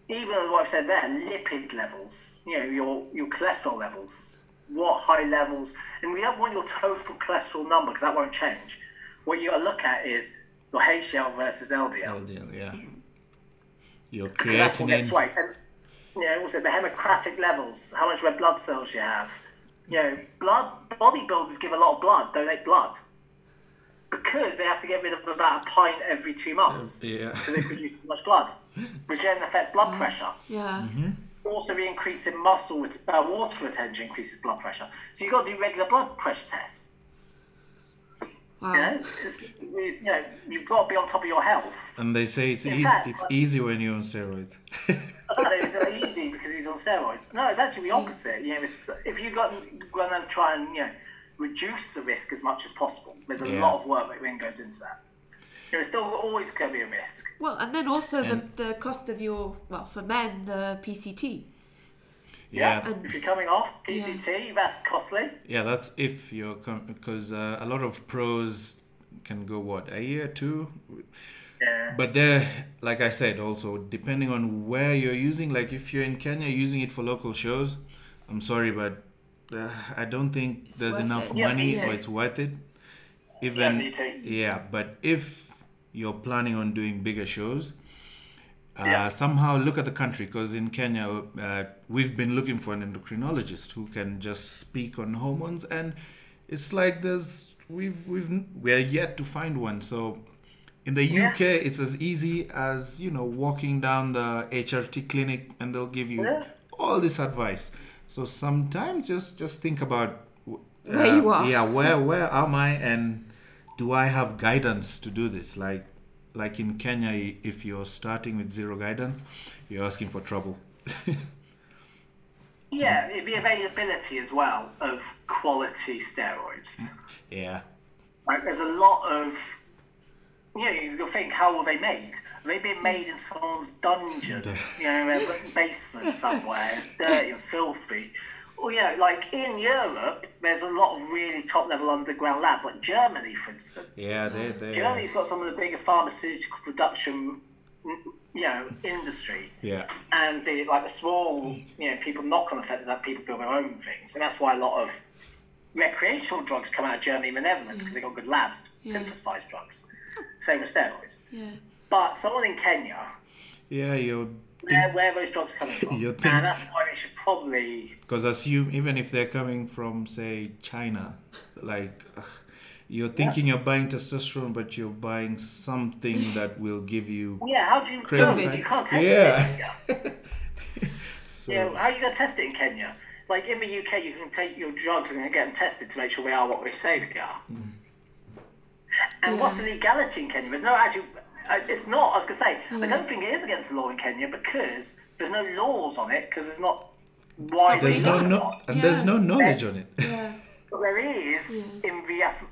even what I've said there, lipid levels, you know, your, your cholesterol levels, what high levels, and we don't want your total cholesterol number because that won't change. What you got to look at is your HDL versus LDL. LDL, yeah. Your Because that's what gets creatinine. swayed. And you know, it? The hematocrit levels, how much red blood cells you have. You know, blood bodybuilders give a lot of blood, donate blood, because they have to get rid of about a pint every two months Yeah. because they produce too much blood, which then affects blood pressure. Yeah. Also, the increase in muscle with uh, water retention increases blood pressure. So you've got to do regular blood pressure tests. Wow. You know, it's, you know, you've got to be on top of your health. And they say it's In easy. fact, It's like- easy when you're on steroids. I thought it was easy because he's on steroids. No, it's actually the opposite. You know, it's, if you've got going to try and you know reduce the risk as much as possible, there's a Yeah. lot of work that then goes into that. You know, it's still always going to be a risk. Well, and then also And- the, the cost of your well for men the PCT. Yeah. And- If you're coming off PCT, that's costly. Yeah, that's if you're because uh, a lot of pros can go what a year, two, Yeah. but they're like I said also depending on where you're using. Like if you're in Kenya using it for local shows, I'm sorry, but uh, I don't think there's enough it. Yeah, money me or it's worth it. Yeah, Even me too. yeah, but if you're planning on doing bigger shows, uh, Yeah. somehow look at the country because in Kenya uh, we've been looking for an endocrinologist who can just speak on hormones, and it's like there's we've we've we're yet to find one. So in the Yeah. UK, it's as easy as you know walking down the HRT clinic and they'll give you Yeah. all this advice. So sometimes just just think about uh, Where you are. Yeah, where where am I and do I have guidance to do this? Like like in Kenya, if you're starting with zero guidance, you're asking for trouble. Yeah, the availability as well of quality steroids. yeah, Like, there's a lot of, you know, you think, how were they made? They've been made in someone's dungeon? you know, in a basement somewhere, dirty and filthy? Or, you know, like in Europe, there's a lot of really top level underground labs, like Germany, for instance. yeah, they mm. they Germany's got some of the biggest pharmaceutical production, mm, you know, industry yeah and be it like the small, you know, people knock on the fact that people build their own things, and that's why a lot of recreational drugs come out of Germany and the Netherlands because they've got good labs to Yeah. synthesize drugs. Same with steroids. Yeah. But someone in Kenya, yeah you where, where are those drugs coming from? You and think- that's why we should probably because assume even if they're coming from say China, like ugh, you're thinking you're buying testosterone, but you're buying something that will give you Yeah, how do you crazy. prove it? You can't test yeah. it. So, Yeah, how are you going to test it in Kenya? Like in the UK, you can take your drugs and get them tested to make sure they are what we say they are. Mm. And what's the legality in Kenya? There's no actually. Uh, It's not. I was going to say. I don't think it is against the law in Kenya because there's no laws on it because there's not widely there's no, looked no on. and there's no knowledge on it. Yeah. But there is in the Af-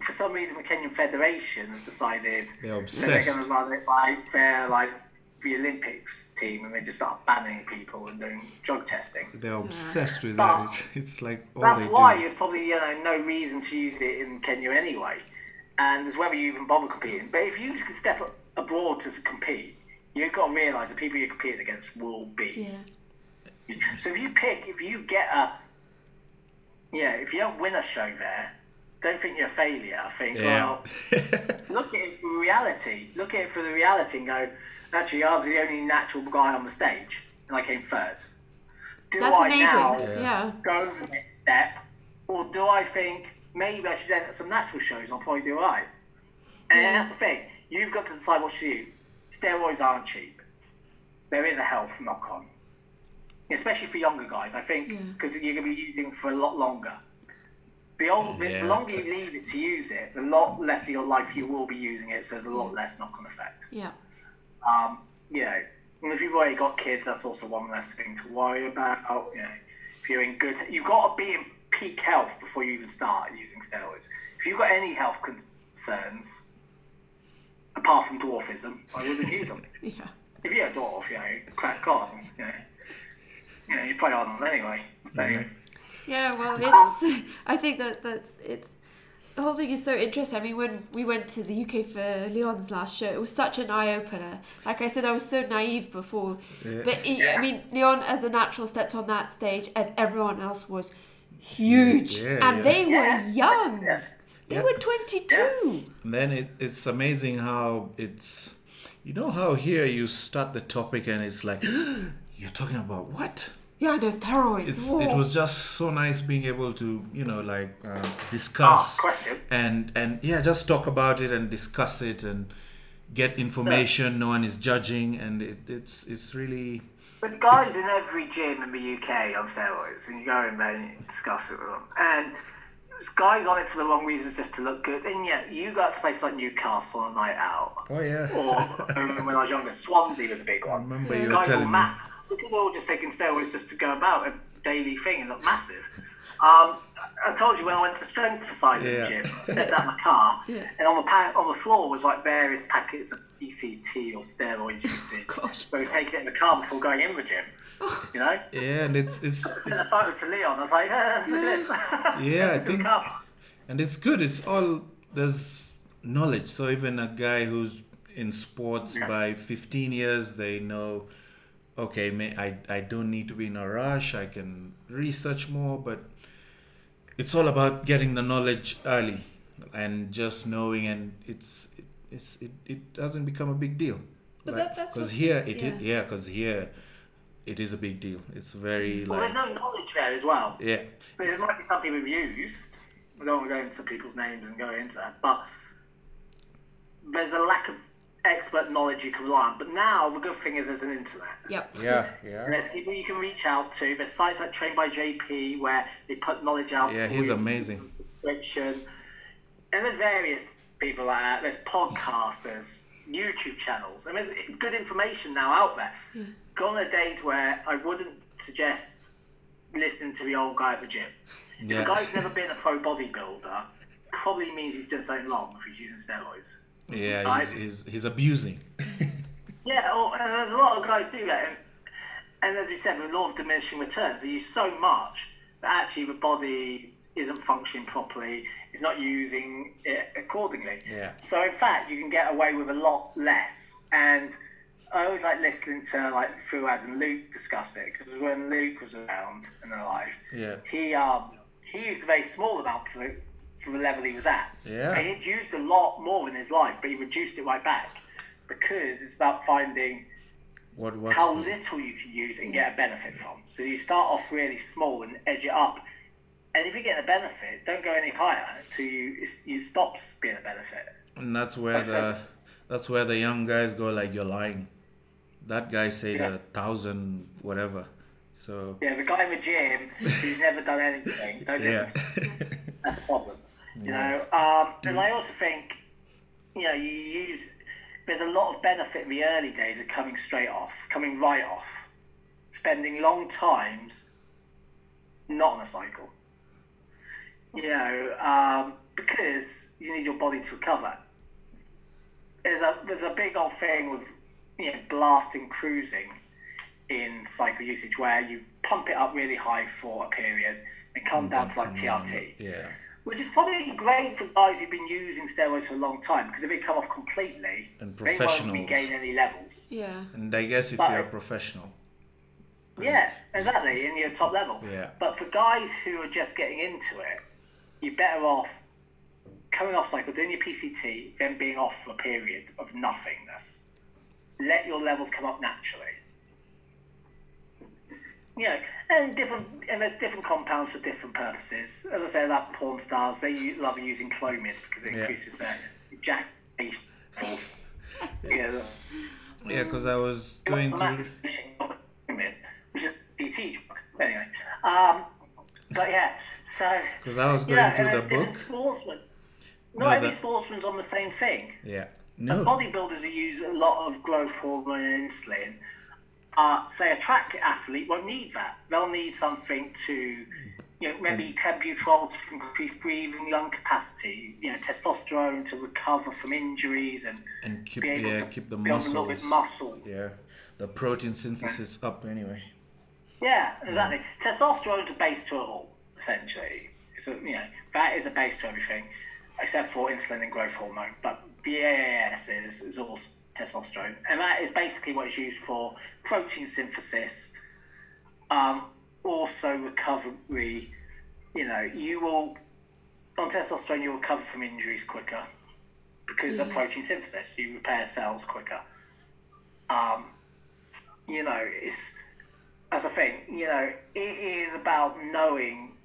for some reason the Kenyan Federation has decided They're that they're going to run it like they're like the Olympics team and they just start banning people and doing drug testing. They're obsessed with But that. It's, it's like all That's they why do. there's probably you know no reason to use it in Kenya anyway, and it's whether you even bother competing. But if you can step abroad to compete, you've got to realise the people you're competing against will be. Yeah. So if you pick, if you get a, yeah, if you don't win a show there, don't think you're a failure. I think Yeah. well, look at it for reality. Look at it for the reality and go, actually, I was the only natural guy on the stage, and I came third. Do That's I amazing. now Yeah. go the next step, or do I think maybe I should enter some natural shows? I'll probably do alright. And Yeah. that's the thing. You've got to decide what to do. Steroids aren't cheap. There is a health knock on, especially for younger guys. I think Yeah. because you're going to be using for a lot longer. The, old, Yeah. the longer you leave it to use it, the lot less of your life you will be using it. So there's a lot less knock on effect. Yeah. Um, you know, and if you've already got kids, that's also one less thing to worry about. You know, if you're in good, you've got to be in peak health before you even start using steroids. If you've got any health concerns, apart from dwarfism, I wouldn't use them. Yeah. If you're a dwarf, you know, crack on. You know, you know, you play on them anyway. But anyway, Yeah, well, um, it's. I think that that's it's. The whole thing is so interesting. I mean, when we went to the UK for Leon's last show, it was such an eye opener. Like I said, I was so naive before, but he, I mean, Leon as a natural stepped on that stage, and everyone else was huge, Yeah, and yeah. they Yeah. were young. They Yeah. were twenty-two. And then it, it's amazing how it's, you know how here you start the topic and it's like, you're talking about what? Yeah, those steroids. It's, it was just so nice being able to, you know, like uh, discuss Ah, question. and and yeah, just talk about it and discuss it and get information. No one is judging, and it, it's it's really There's guys in every gym in the UK on steroids, and you go in there and you discuss it with them. And there's guys on it for the wrong reasons, just to look good. And yet, you go to places like Newcastle on a night out, oh yeah. or I remember when I was younger, Swansea was a big I one. remember you were Guys were telling me. massive because they're all just taking steroids just to go about a daily thing and look massive. Um, I told you when I went to strength for side Yeah. the gym, I stepped out of my car, Yeah. and on the pa- on the floor was like various packets of ECT or steroid usage. Gosh. But we taken it in the car before going in the gym. You know, Yeah, and it's it's, sent a photo to Leon. I was like, eh, look at this. Yeah, I This is in think- and it's good. It's all there's knowledge. So even a guy who's in sports Yeah. by 15 years, they know. Okay, may, I I don't need to be in a rush. I can research more, but it's all about getting the knowledge early and just knowing, and it's it, it's it, it doesn't become a big deal. But that- that's because here it yeah. is yeah because here it is a big deal. It's very Well, like there's no knowledge there as well. yeah But there might be something we've used. I don't want to go into people's names and go into that, but there's a lack of expert knowledge you can rely on. But now the good thing is there's an internet. Yep. yeah And yeah there's people you can reach out to. There's sites like Trained by JP where they put knowledge out. yeah. for He's you. amazing. subscription. And there's various people like that. There's podcasts, there's YouTube channels, and there's good information now out there. Gone are days where I wouldn't suggest listening to the old guy at the gym. If Yeah. a guy's never been a pro bodybuilder, probably means he's doing something wrong if he's using steroids. Yeah, I- he's, he's, he's abusing. Yeah, oh, uh, and there's a lot of guys do that. And, and as you said, with law of diminishing returns, they use so much that actually the body isn't functioning properly, it's not using it accordingly. Yeah. So in fact, you can get away with a lot less. And I always like listening to like Fuad and Luke discuss it because when Luke was around and alive, Yeah. he um he used a very small amount for the, for the level he was at. Yeah. And he'd used a lot more in his life, but he reduced it right back because it's about finding What what? how little you can use and get a benefit from. So you start off really small and edge it up And if you get a benefit, don't go any higher until you it's, you stops being a benefit. And that's where Makes the sense. that's where the young guys go like you're lying. That guy said Yeah. a thousand whatever. So Yeah, the guy in the gym who's never done anything, don't yeah. That's a problem. You know, um, and I also think, you know, you use there's a lot of benefit in the early days of coming straight off, coming right off, spending long times not on a cycle. You know, um, because you need your body to recover. There's a there's a big old thing with you know blasting cruising in cycle usage where you pump it up really high for a period and come down to like TRT yeah. which is probably great for guys who've been using steroids for a long time because if they come off completely, And they won't professionals. regain any levels. Yeah. And I guess if But- you're a professional. Yeah, exactly, in your top level. Yeah. But for guys who are just getting into it, you're better off coming off cycle, doing your PCT, then being off for a period of nothingness. Let your levels come up naturally. You know, and different, and there's different compounds for different purposes. As I said about porn stars, they u- love using Clomid because it Yeah. increases their jack levels. yeah, Yeah, because I was going through which is DT drug. Anyway, um, but yeah, so because I was you going know, through and the different book. sportsmen. No, Not every the- sportsman's on the same thing. Yeah. No. Bodybuilders who use a lot of growth hormone and insulin, uh, say a track athlete won't need that. They'll need something to, you know, maybe clenbuterol to increase breathing lung capacity, you know, testosterone to recover from injuries and And keep be able yeah, to keep the build a little bit muscles. muscle. Yeah. The protein synthesis up anyway. Yeah, exactly. Testosterone's a base to it all, essentially. It's a, you know, that is a base to everything, except for insulin and growth hormone. But BAAS is, is all testosterone. And that is basically what is used for protein synthesis, um, also recovery. You know, you will, on testosterone, you'll recover from injuries quicker because of protein synthesis. You repair cells quicker. Um, you know, it's as a thing, you know, it is about knowing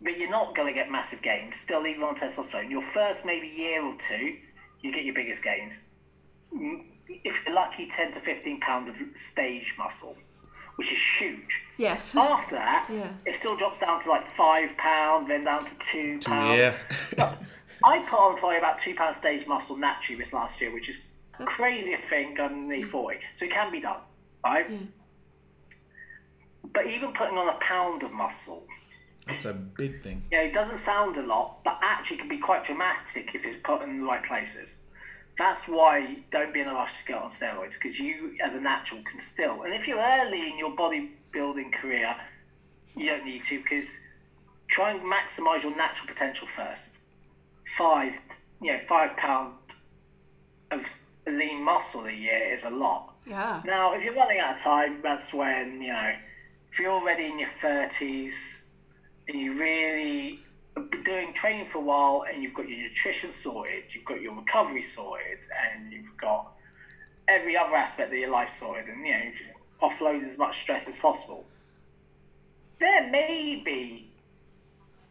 that you're not going to get massive gains, still even on testosterone. Your first maybe year or two, you get your biggest gains. Mm, If you're lucky, 10 to 15 pounds of stage muscle, which is huge. Yes. After that, Yeah. it still drops down to like five pounds, then down to two pounds. Yeah. I put on probably about two pounds stage muscle naturally this last year, which is crazy to think I'm nearly 40. So it can be done, right? Yeah. But even putting on a pound of muscle, That's a big thing. Yeah, it doesn't sound a lot, but actually can be quite dramatic if it's put in the right places. That's why don't be in a rush to get on steroids because you, as a natural, can still. And if you're early in your bodybuilding career, you don't need to because try and maximize your natural potential first. Five, you know, five pound of lean muscle a year is a lot. Yeah. Now, if you're running out of time, that's when, you know, if you're already in your 30s and you really have been doing training for a while and you've got your nutrition sorted, you've got your recovery sorted, and you've got every other aspect of your life sorted, and, you know, you've as much stress as possible, there may be.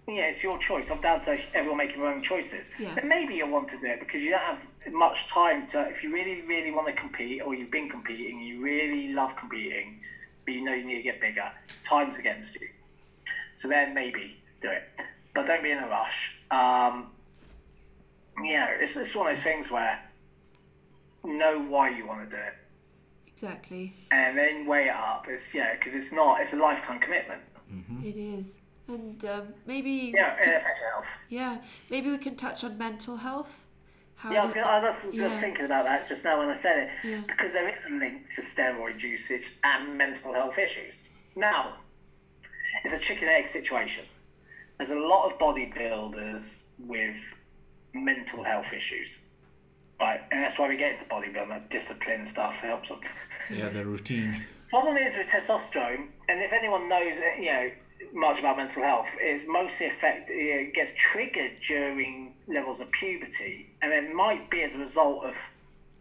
Yeah, it's your choice. I'm down to everyone making their own choices. Yeah. Then maybe you'll want to do it because you don't have much time to. If you really, really want to compete, or you've been competing, you really love competing, but you know you need to get bigger. Time's against you. So then maybe do it, but don't be in a rush. Um, yeah, it's it's one of those things where know why you want to do it, Exactly. and then weigh it up. It's yeah, because it's not. It's a lifetime commitment. It is. And um, maybe Yeah, it affects your health. yeah, maybe we can touch on mental health. How Yeah, I was, gonna, I was just Yeah. thinking about that just now when I said it, Yeah. because there is a link to steroid usage and mental health issues. Now, it's a chicken egg situation. There's a lot of bodybuilders with mental health issues, right? And that's why we get into bodybuilding, like discipline stuff helps them. Yeah, the routine. Problem is with testosterone, and if anyone knows, you know, much about mental health, is mostly affect it gets triggered during levels of puberty, and it might be as a result of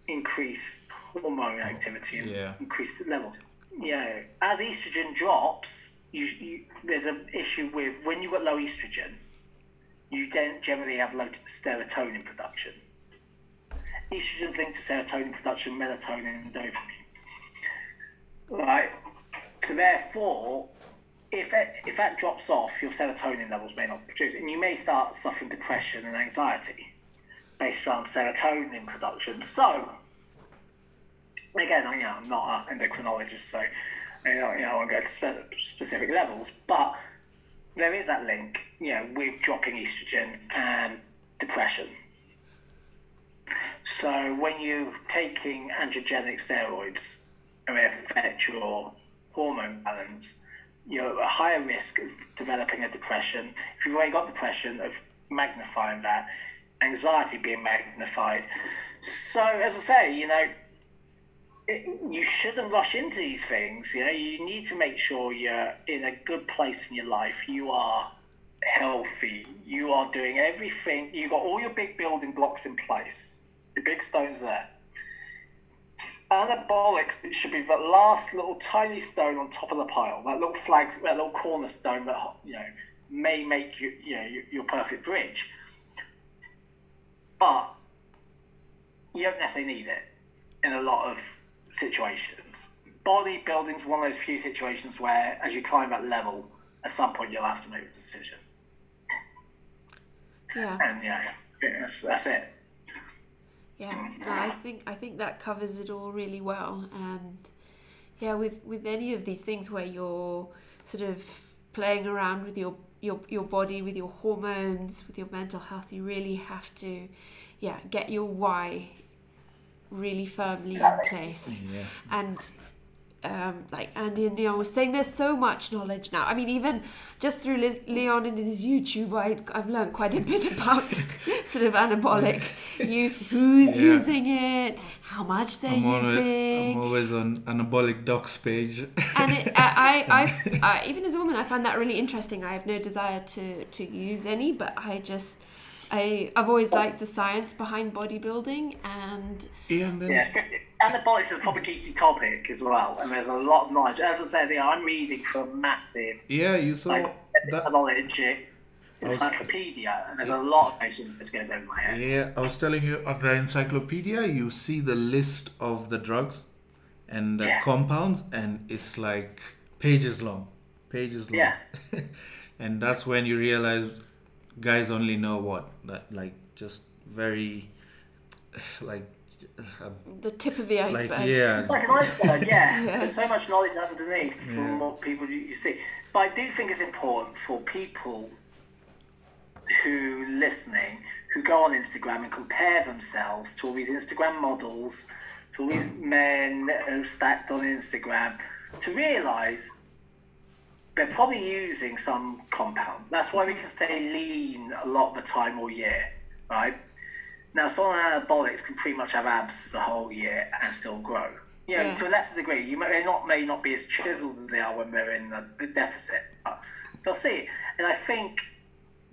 increased hormone activity and Yeah. increased levels. You know, as estrogen drops, you, you there's an issue with when you've got low estrogen, you then generally have low serotonin production. Estrogen's linked to serotonin production, melatonin, and dopamine. Right. So therefore, if if that drops off, your serotonin levels may not produce, and you may start suffering depression and anxiety based around serotonin production. So, again, I, you know, I'm not an endocrinologist, so you know, you know, I won't go to spe- specific levels, but there is that link, you know, with dropping estrogen and depression. So when you're taking androgenic steroids, they affect your hormone balance, you're a higher risk of developing a depression. If you've already got depression, of magnifying that, anxiety being magnified. So, as I say, you know, it, you shouldn't rush into these things. You know, you need to make sure you're in a good place in your life. You are healthy. You are doing everything. You've got all your big building blocks in place. Your big stones there anabolics it should be the last little tiny stone on top of the pile that little flag that little cornerstone that you know may make you you know your perfect bridge. But you don't necessarily need it in a lot of situations. Bodybuilding is one of those few situations where as you climb that level at some point you'll have to make a decision. Yeah. And yeah that's, that's it yeah, I think I think that covers it all really well. And yeah, with with any of these things where you're sort of playing around with your your your body, with your hormones, with your mental health, you really have to, yeah, get your why really firmly in place. Yeah. And um, like Andy and Leon was saying, there's so much knowledge now. I mean, even just through Liz, Leon and his YouTube, I, I've learned quite a bit about sort of anabolic use, who's Yeah. using it, how much they're I'm always, using. I'm always on anabolic docs page. and it, I, I, I, I, even as a woman, I find that really interesting. I have no desire to, to use any, but I just, I, I've always liked the science behind bodybuilding, and yeah, and then Yeah, anabolics is a proper geeky topic as well, and there's a lot of knowledge. As I said, I'm reading from massive yeah, you saw like that. knowledge encyclopedia, and there's a lot of information that's going over my head. Yeah, I was telling you on the encyclopedia, you see the list of the drugs and the Yeah. compounds, and it's like pages long, pages long. Yeah. and that's when you realize guys only know what that like just very like the tip of the iceberg. like yeah, It's like an iceberg, yeah. Yeah. There's so much knowledge underneath from Yeah. what people you you see. But I do think it's important for people who listening who go on Instagram and compare themselves to all these Instagram models, to all these men who are stacked on Instagram, to realise they're probably using some compound. That's why we can stay lean a lot of the time all year, right? Now, someone anabolics can pretty much have abs the whole year and still grow. You know, Yeah. to a lesser degree, you may not may not be as chiseled as they are when they're in a, deficit, but they'll see it. And I think,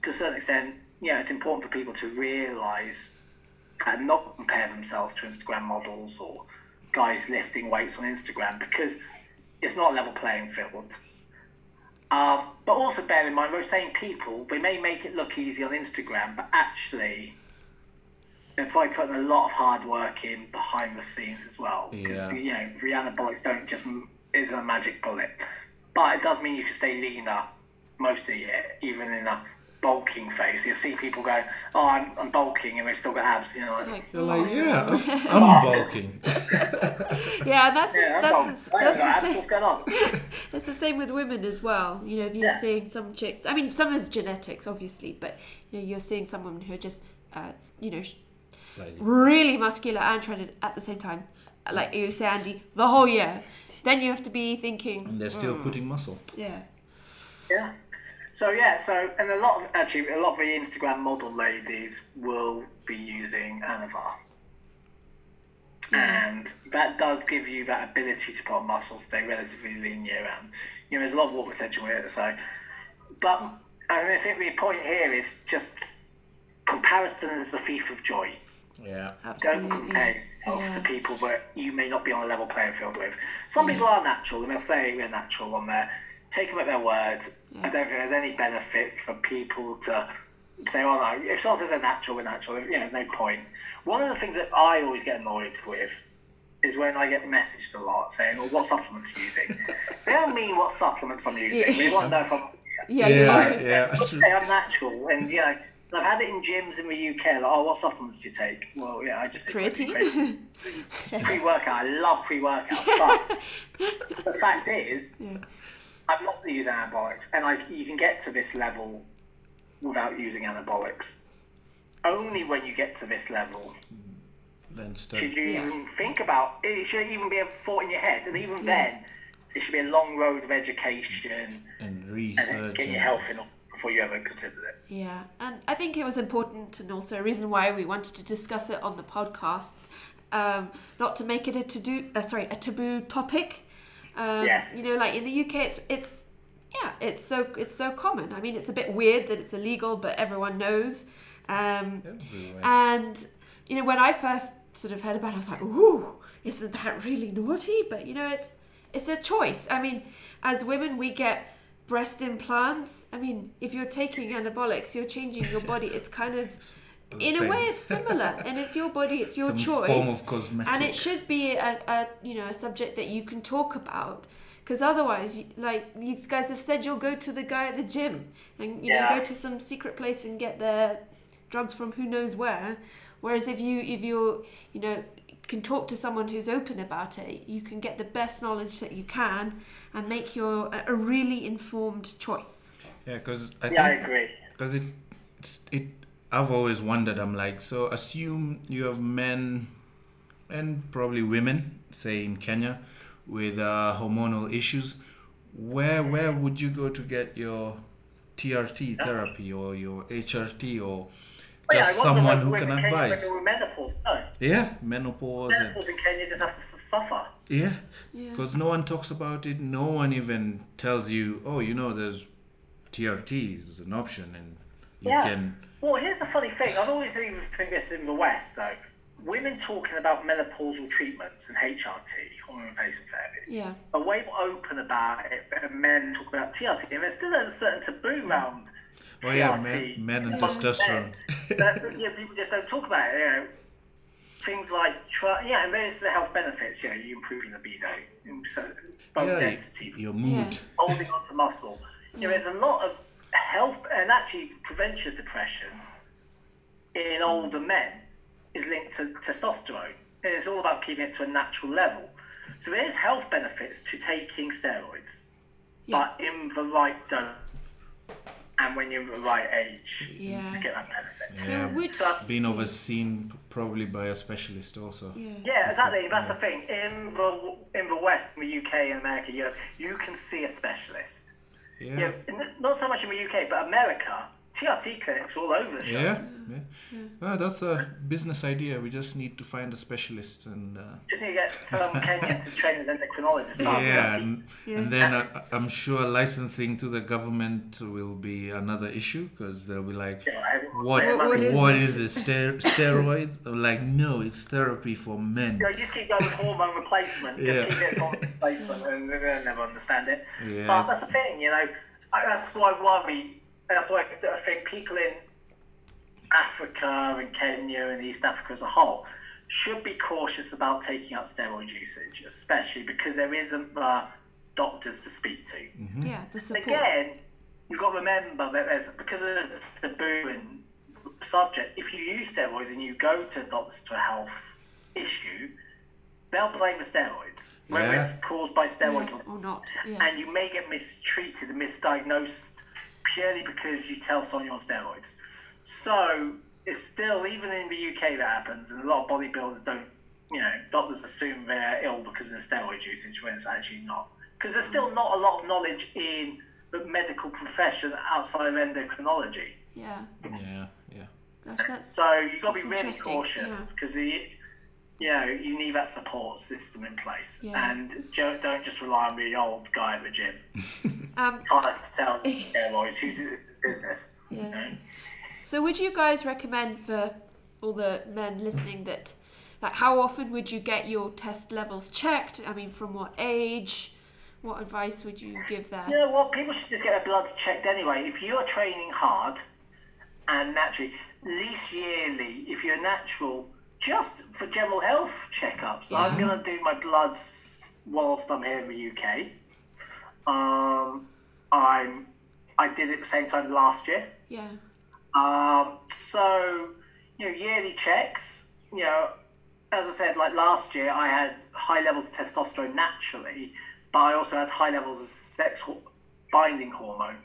to a certain extent, you know, it's important for people to realise and not compare themselves to Instagram models or guys lifting weights on Instagram because it's not a level playing field. Um, but also bear in mind, those same people, they may make it look easy on Instagram, but actually, they're probably putting a lot of hard work in behind the scenes as well. Because, Yeah. you know, the anabolics don't just, is a magic bullet. But it does mean you can stay leaner most of the year, even in a bulking phase. You'll see people go, oh, I'm, I'm bulking, and they've still got abs, you know. Like, Like, You're like yeah, I'm, I'm bulking. yeah, that's the, yeah, I'm that's, bulking. the, that's, don't the same, what's going on? that's the same with women as well. You know, if you're Yeah. seeing some chicks, I mean, some is genetics, obviously, but you know, you're seeing someone who are just, uh, you know, sh- really muscular and shredded at the same time, like you say, Andy, the whole year. Then you have to be thinking, and they're still hmm. putting muscle. yeah, Yeah. So yeah, so and a lot of actually a lot of the Instagram model ladies will be using Anavar. Hmm. And that does give you that ability to put on muscle, stay relatively lean year round. You know, there's a lot of water potential here, so but I, mean, I think the point here is just comparison is the thief of joy. Yeah. Don't compare yourself Yeah. to people that you may not be on a level playing field with. Some people are natural, and they'll say they're natural on there. take them at their word. Yeah. I don't think there's any benefit for people to say, "Oh no, if someone says they're natural, we're natural." You know, there's no point. One of the things that I always get annoyed with is when I get messaged a lot saying, "Well, what supplements are you using?" they don't mean what supplements I'm using. They want to know if I'm Yeah, Yeah, yeah. yeah. okay, I'm natural, and you know, and I've had it in gyms in the UK. Like, oh, what supplements do you take? Well, yeah, I just take Creatine. pre-workout. I love pre-workout, but the fact is, Yeah. I'm not using anabolics, and like you can get to this level without using anabolics. Only when you get to this level mm-hmm. Then start. should you Yeah. even think about it. Should even be a thought in your head, and even then, it should be a long road of education and and research. get your and- health in before you ever consider it. Yeah, and I think it was important, and also a reason why we wanted to discuss it on the podcasts, um, not to make it a to do, uh, sorry, a taboo topic. Um, Yes. You know, like in the UK, it's it's yeah, it's so it's so common. I mean, it's a bit weird that it's illegal, but everyone knows. Um, and you know, when I first sort of heard about it, I was like, "Ooh, isn't that really naughty?" But you know, it's it's a choice. I mean, as women, we get breast implants. I mean, if you're taking anabolics, you're changing your body. It's kind of, in a way, it's similar, and it's your body, it's your Some choice, form of cosmetic. and it should be a, a you know a subject that you can talk about. Because otherwise, you- like these guys have said, you'll go to the guy at the gym and you know go to some secret place and get the drugs from who knows where. Whereas if you if you're you know can talk to someone who's open about it, you can get the best knowledge that you can and make your a, a really informed choice. Yeah, because I Yeah, I agree. because it, it. I've always wondered. I'm like, so assume you have men and probably women, say in Kenya, with uh, hormonal issues. Where where would you go to get your TRT therapy or your HRT or But yeah, just someone who can advise? they were menopause. No, Yeah, menopause. And, menopause in Kenya just have to suffer. yeah, Yeah. because no one talks about it. No one even tells you, oh, you know, there's TRT is an option, and you Yeah. can. Well, here's the funny thing. I've always even think this in the West, though. Women talking about menopausal treatments and HRT, hormone replacement therapy, Yeah. are way more open about it than men talk about TRT. And there's still a certain taboo around Oh yeah, TRT. men, men and among testosterone. men. That- yeah, people just don't talk about it. You know, things like try, yeah, and there's the health benefits. You know, you improve your libido, in- so bone yeah, density, your mood. holding on to muscle. You know, there's a lot of health and actually prevention of depression in older men is linked to testosterone. And it's all about keeping it to a natural level. So there's health benefits to taking steroids, Yeah. but in the right dose and when you're the right age Yeah. to get that benefit. So which So, Being overseen probably by a specialist also. yeah. yeah, exactly. That's the thing. In the in the West, in the UK and America, you you can see a specialist. Yeah. You know, in- not so much in the UK, but America, TRT clinics all over the show. Yeah, yeah. Well, that's a business idea. We just need to find a specialist and uh, Just need to get some Kenyan to train as endocrinologists. yeah, and, Yeah. and then uh, I'm sure licensing to the government will be another issue because they'll be like, Yeah, everyone's what What- what like, this? Ster- steroids? Like, no, it's therapy for men. You know, you just keep going with hormone replacement. Just Yeah. keep it as hormone replacement, and they'll never understand it. Yeah. But that's the thing, you know. I, that's why I worry. That's why I think people in Africa and Kenya and East Africa as a whole should be cautious about taking up steroid usage, especially because there isn't the doctors to speak to. Mm-hmm. Yeah, the support. Again, you've got to remember that there's because of the taboo and subject. If you use steroids and you go to doctors for a health issue, they'll blame the steroids, whether Yeah. it's caused by steroids or or not. Yeah. and you may get mistreated and misdiagnosed purely because you tell someone you're on steroids. So it's still, even in the UK, that happens, and a lot of bodybuilders don't, you know, doctors assume they're ill because of steroid usage when it's actually not. Because there's still mm. not a lot of knowledge in the medical profession outside of endocrinology. yeah. Yeah, yeah. Gosh, that's So you've got to be really interesting. cautious Yeah. because you know you need that support system in place, Yeah. and don't just rely on the old guy at the gym Um, trying to sell steroids who's in business. Yeah. So would you guys recommend for all the men listening that like how often would you get your test levels checked? I mean from what age? what advice would you give there? You know what? People should just get their bloods checked anyway. If you're training hard and naturally, at least yearly, if you're natural, just for general health checkups. I'm going to do my bloods whilst I'm here in the UK. Um, I'm, I did it at the same time last year. Yeah. Um, so, you know, yearly checks, you know, as I said, like last year, I had high levels of testosterone naturally, but I also had high levels of sex binding hormone,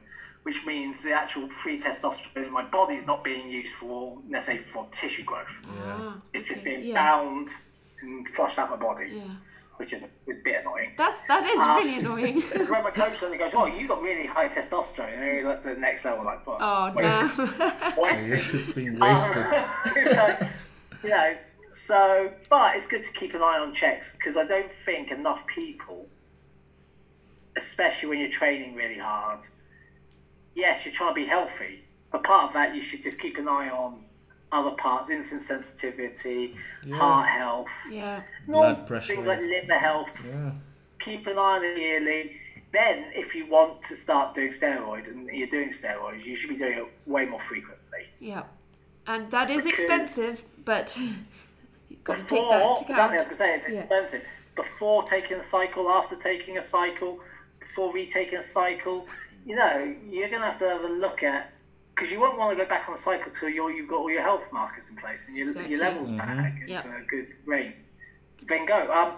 which means the actual free testosterone in my body is not being used for, let's say, for tissue growth. Ah, It's just being yeah. bound and flushed out my body, Yeah. which is a bit annoying. That's that is Ah. really annoying. when my coach suddenly goes, "Oh, you got really high testosterone," and he's like the next level, like, "What? oh wasted- damn. wasted." Yes, it's being wasted. it's like, you know, so, but it's good to keep an eye on checks because I don't think enough people, especially when you're training really hard, yes, you're trying to be healthy, but part of that you should just keep an eye on other parts, insulin sensitivity, heart health, yeah. Blood pressure. things like liver health. Yeah. Keep an eye on it yearly. Then, if you want to start doing steroids and you're doing steroids, you should be doing it way more frequently. Yeah. And that is Because- expensive, but you've got to take before that into exactly, I was account. going to say it's Yeah. expensive. Before taking a cycle, after taking a cycle, before retaking a cycle, you know, you're going to have to have a look at because you won't want to go back on a cycle till you're, you've got all your health markers in place and your, Exactly. your levels back into Yep. a good range. Then go. Um,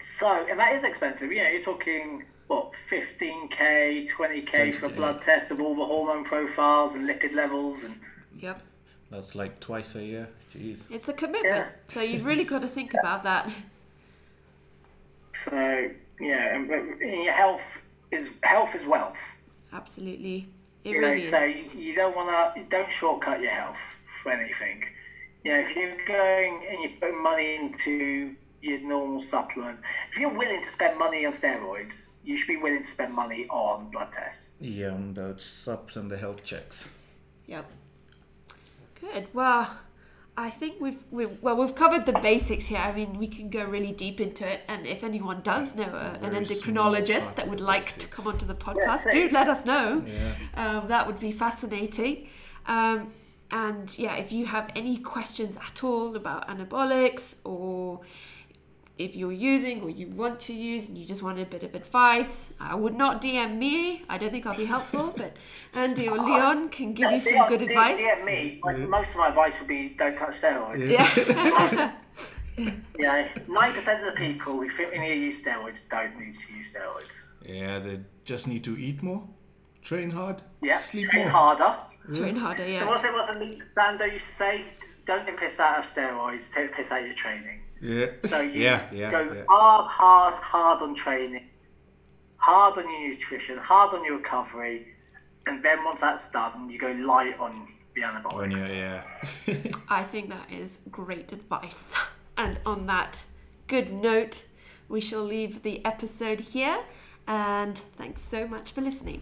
so, and that is expensive. You know, you're talking what 15k, 20k for a blood test of all the hormone profiles and lipid levels and Yep. That's like twice a year. Jeez. It's a commitment. Yeah. So you've really got to think about that. so yeah, and, but your health is health is wealth. Absolutely. It You know, is. so you you don't want to, don't shortcut your health for anything. You know, if you're going and you're putting money into your normal supplements, if you're willing to spend money on steroids, you should be willing to spend money on blood tests. Yeah, on the subs and the health checks. Yep. Good. Well, I think we've we've well we've covered the basics here. I mean, we can go really deep into it, and if anyone does know a, an endocrinologist that would the like to basics. come onto the podcast, do let us know. Yeah. Um, that would be fascinating. Um, and yeah, if you have any questions at all about anabolics or if you're using or you want to use and you just want a bit of advice, I would not DM me. I don't think I'll be helpful, but Andy or Leon can give you some DM good advice. DM me. Like, Most of my advice would be don't touch steroids. Yeah. You know, ninety percent of the people who think they need to use steroids don't need to use steroids. Yeah, they just need to eat more, train hard, Yeah, sleep train more. harder. Train harder, And yeah. what's it? What's it? Sando used to say, "Don't get piss out of steroids. Take the piss out of your training." Yeah. So you yeah, yeah, go yeah. hard, hard, hard on training, hard on your nutrition, hard on your recovery, and then once that's done, you go light on the anabolics. On your, yeah. I think that is great advice. And on that good note, we shall leave the episode here. And thanks so much for listening.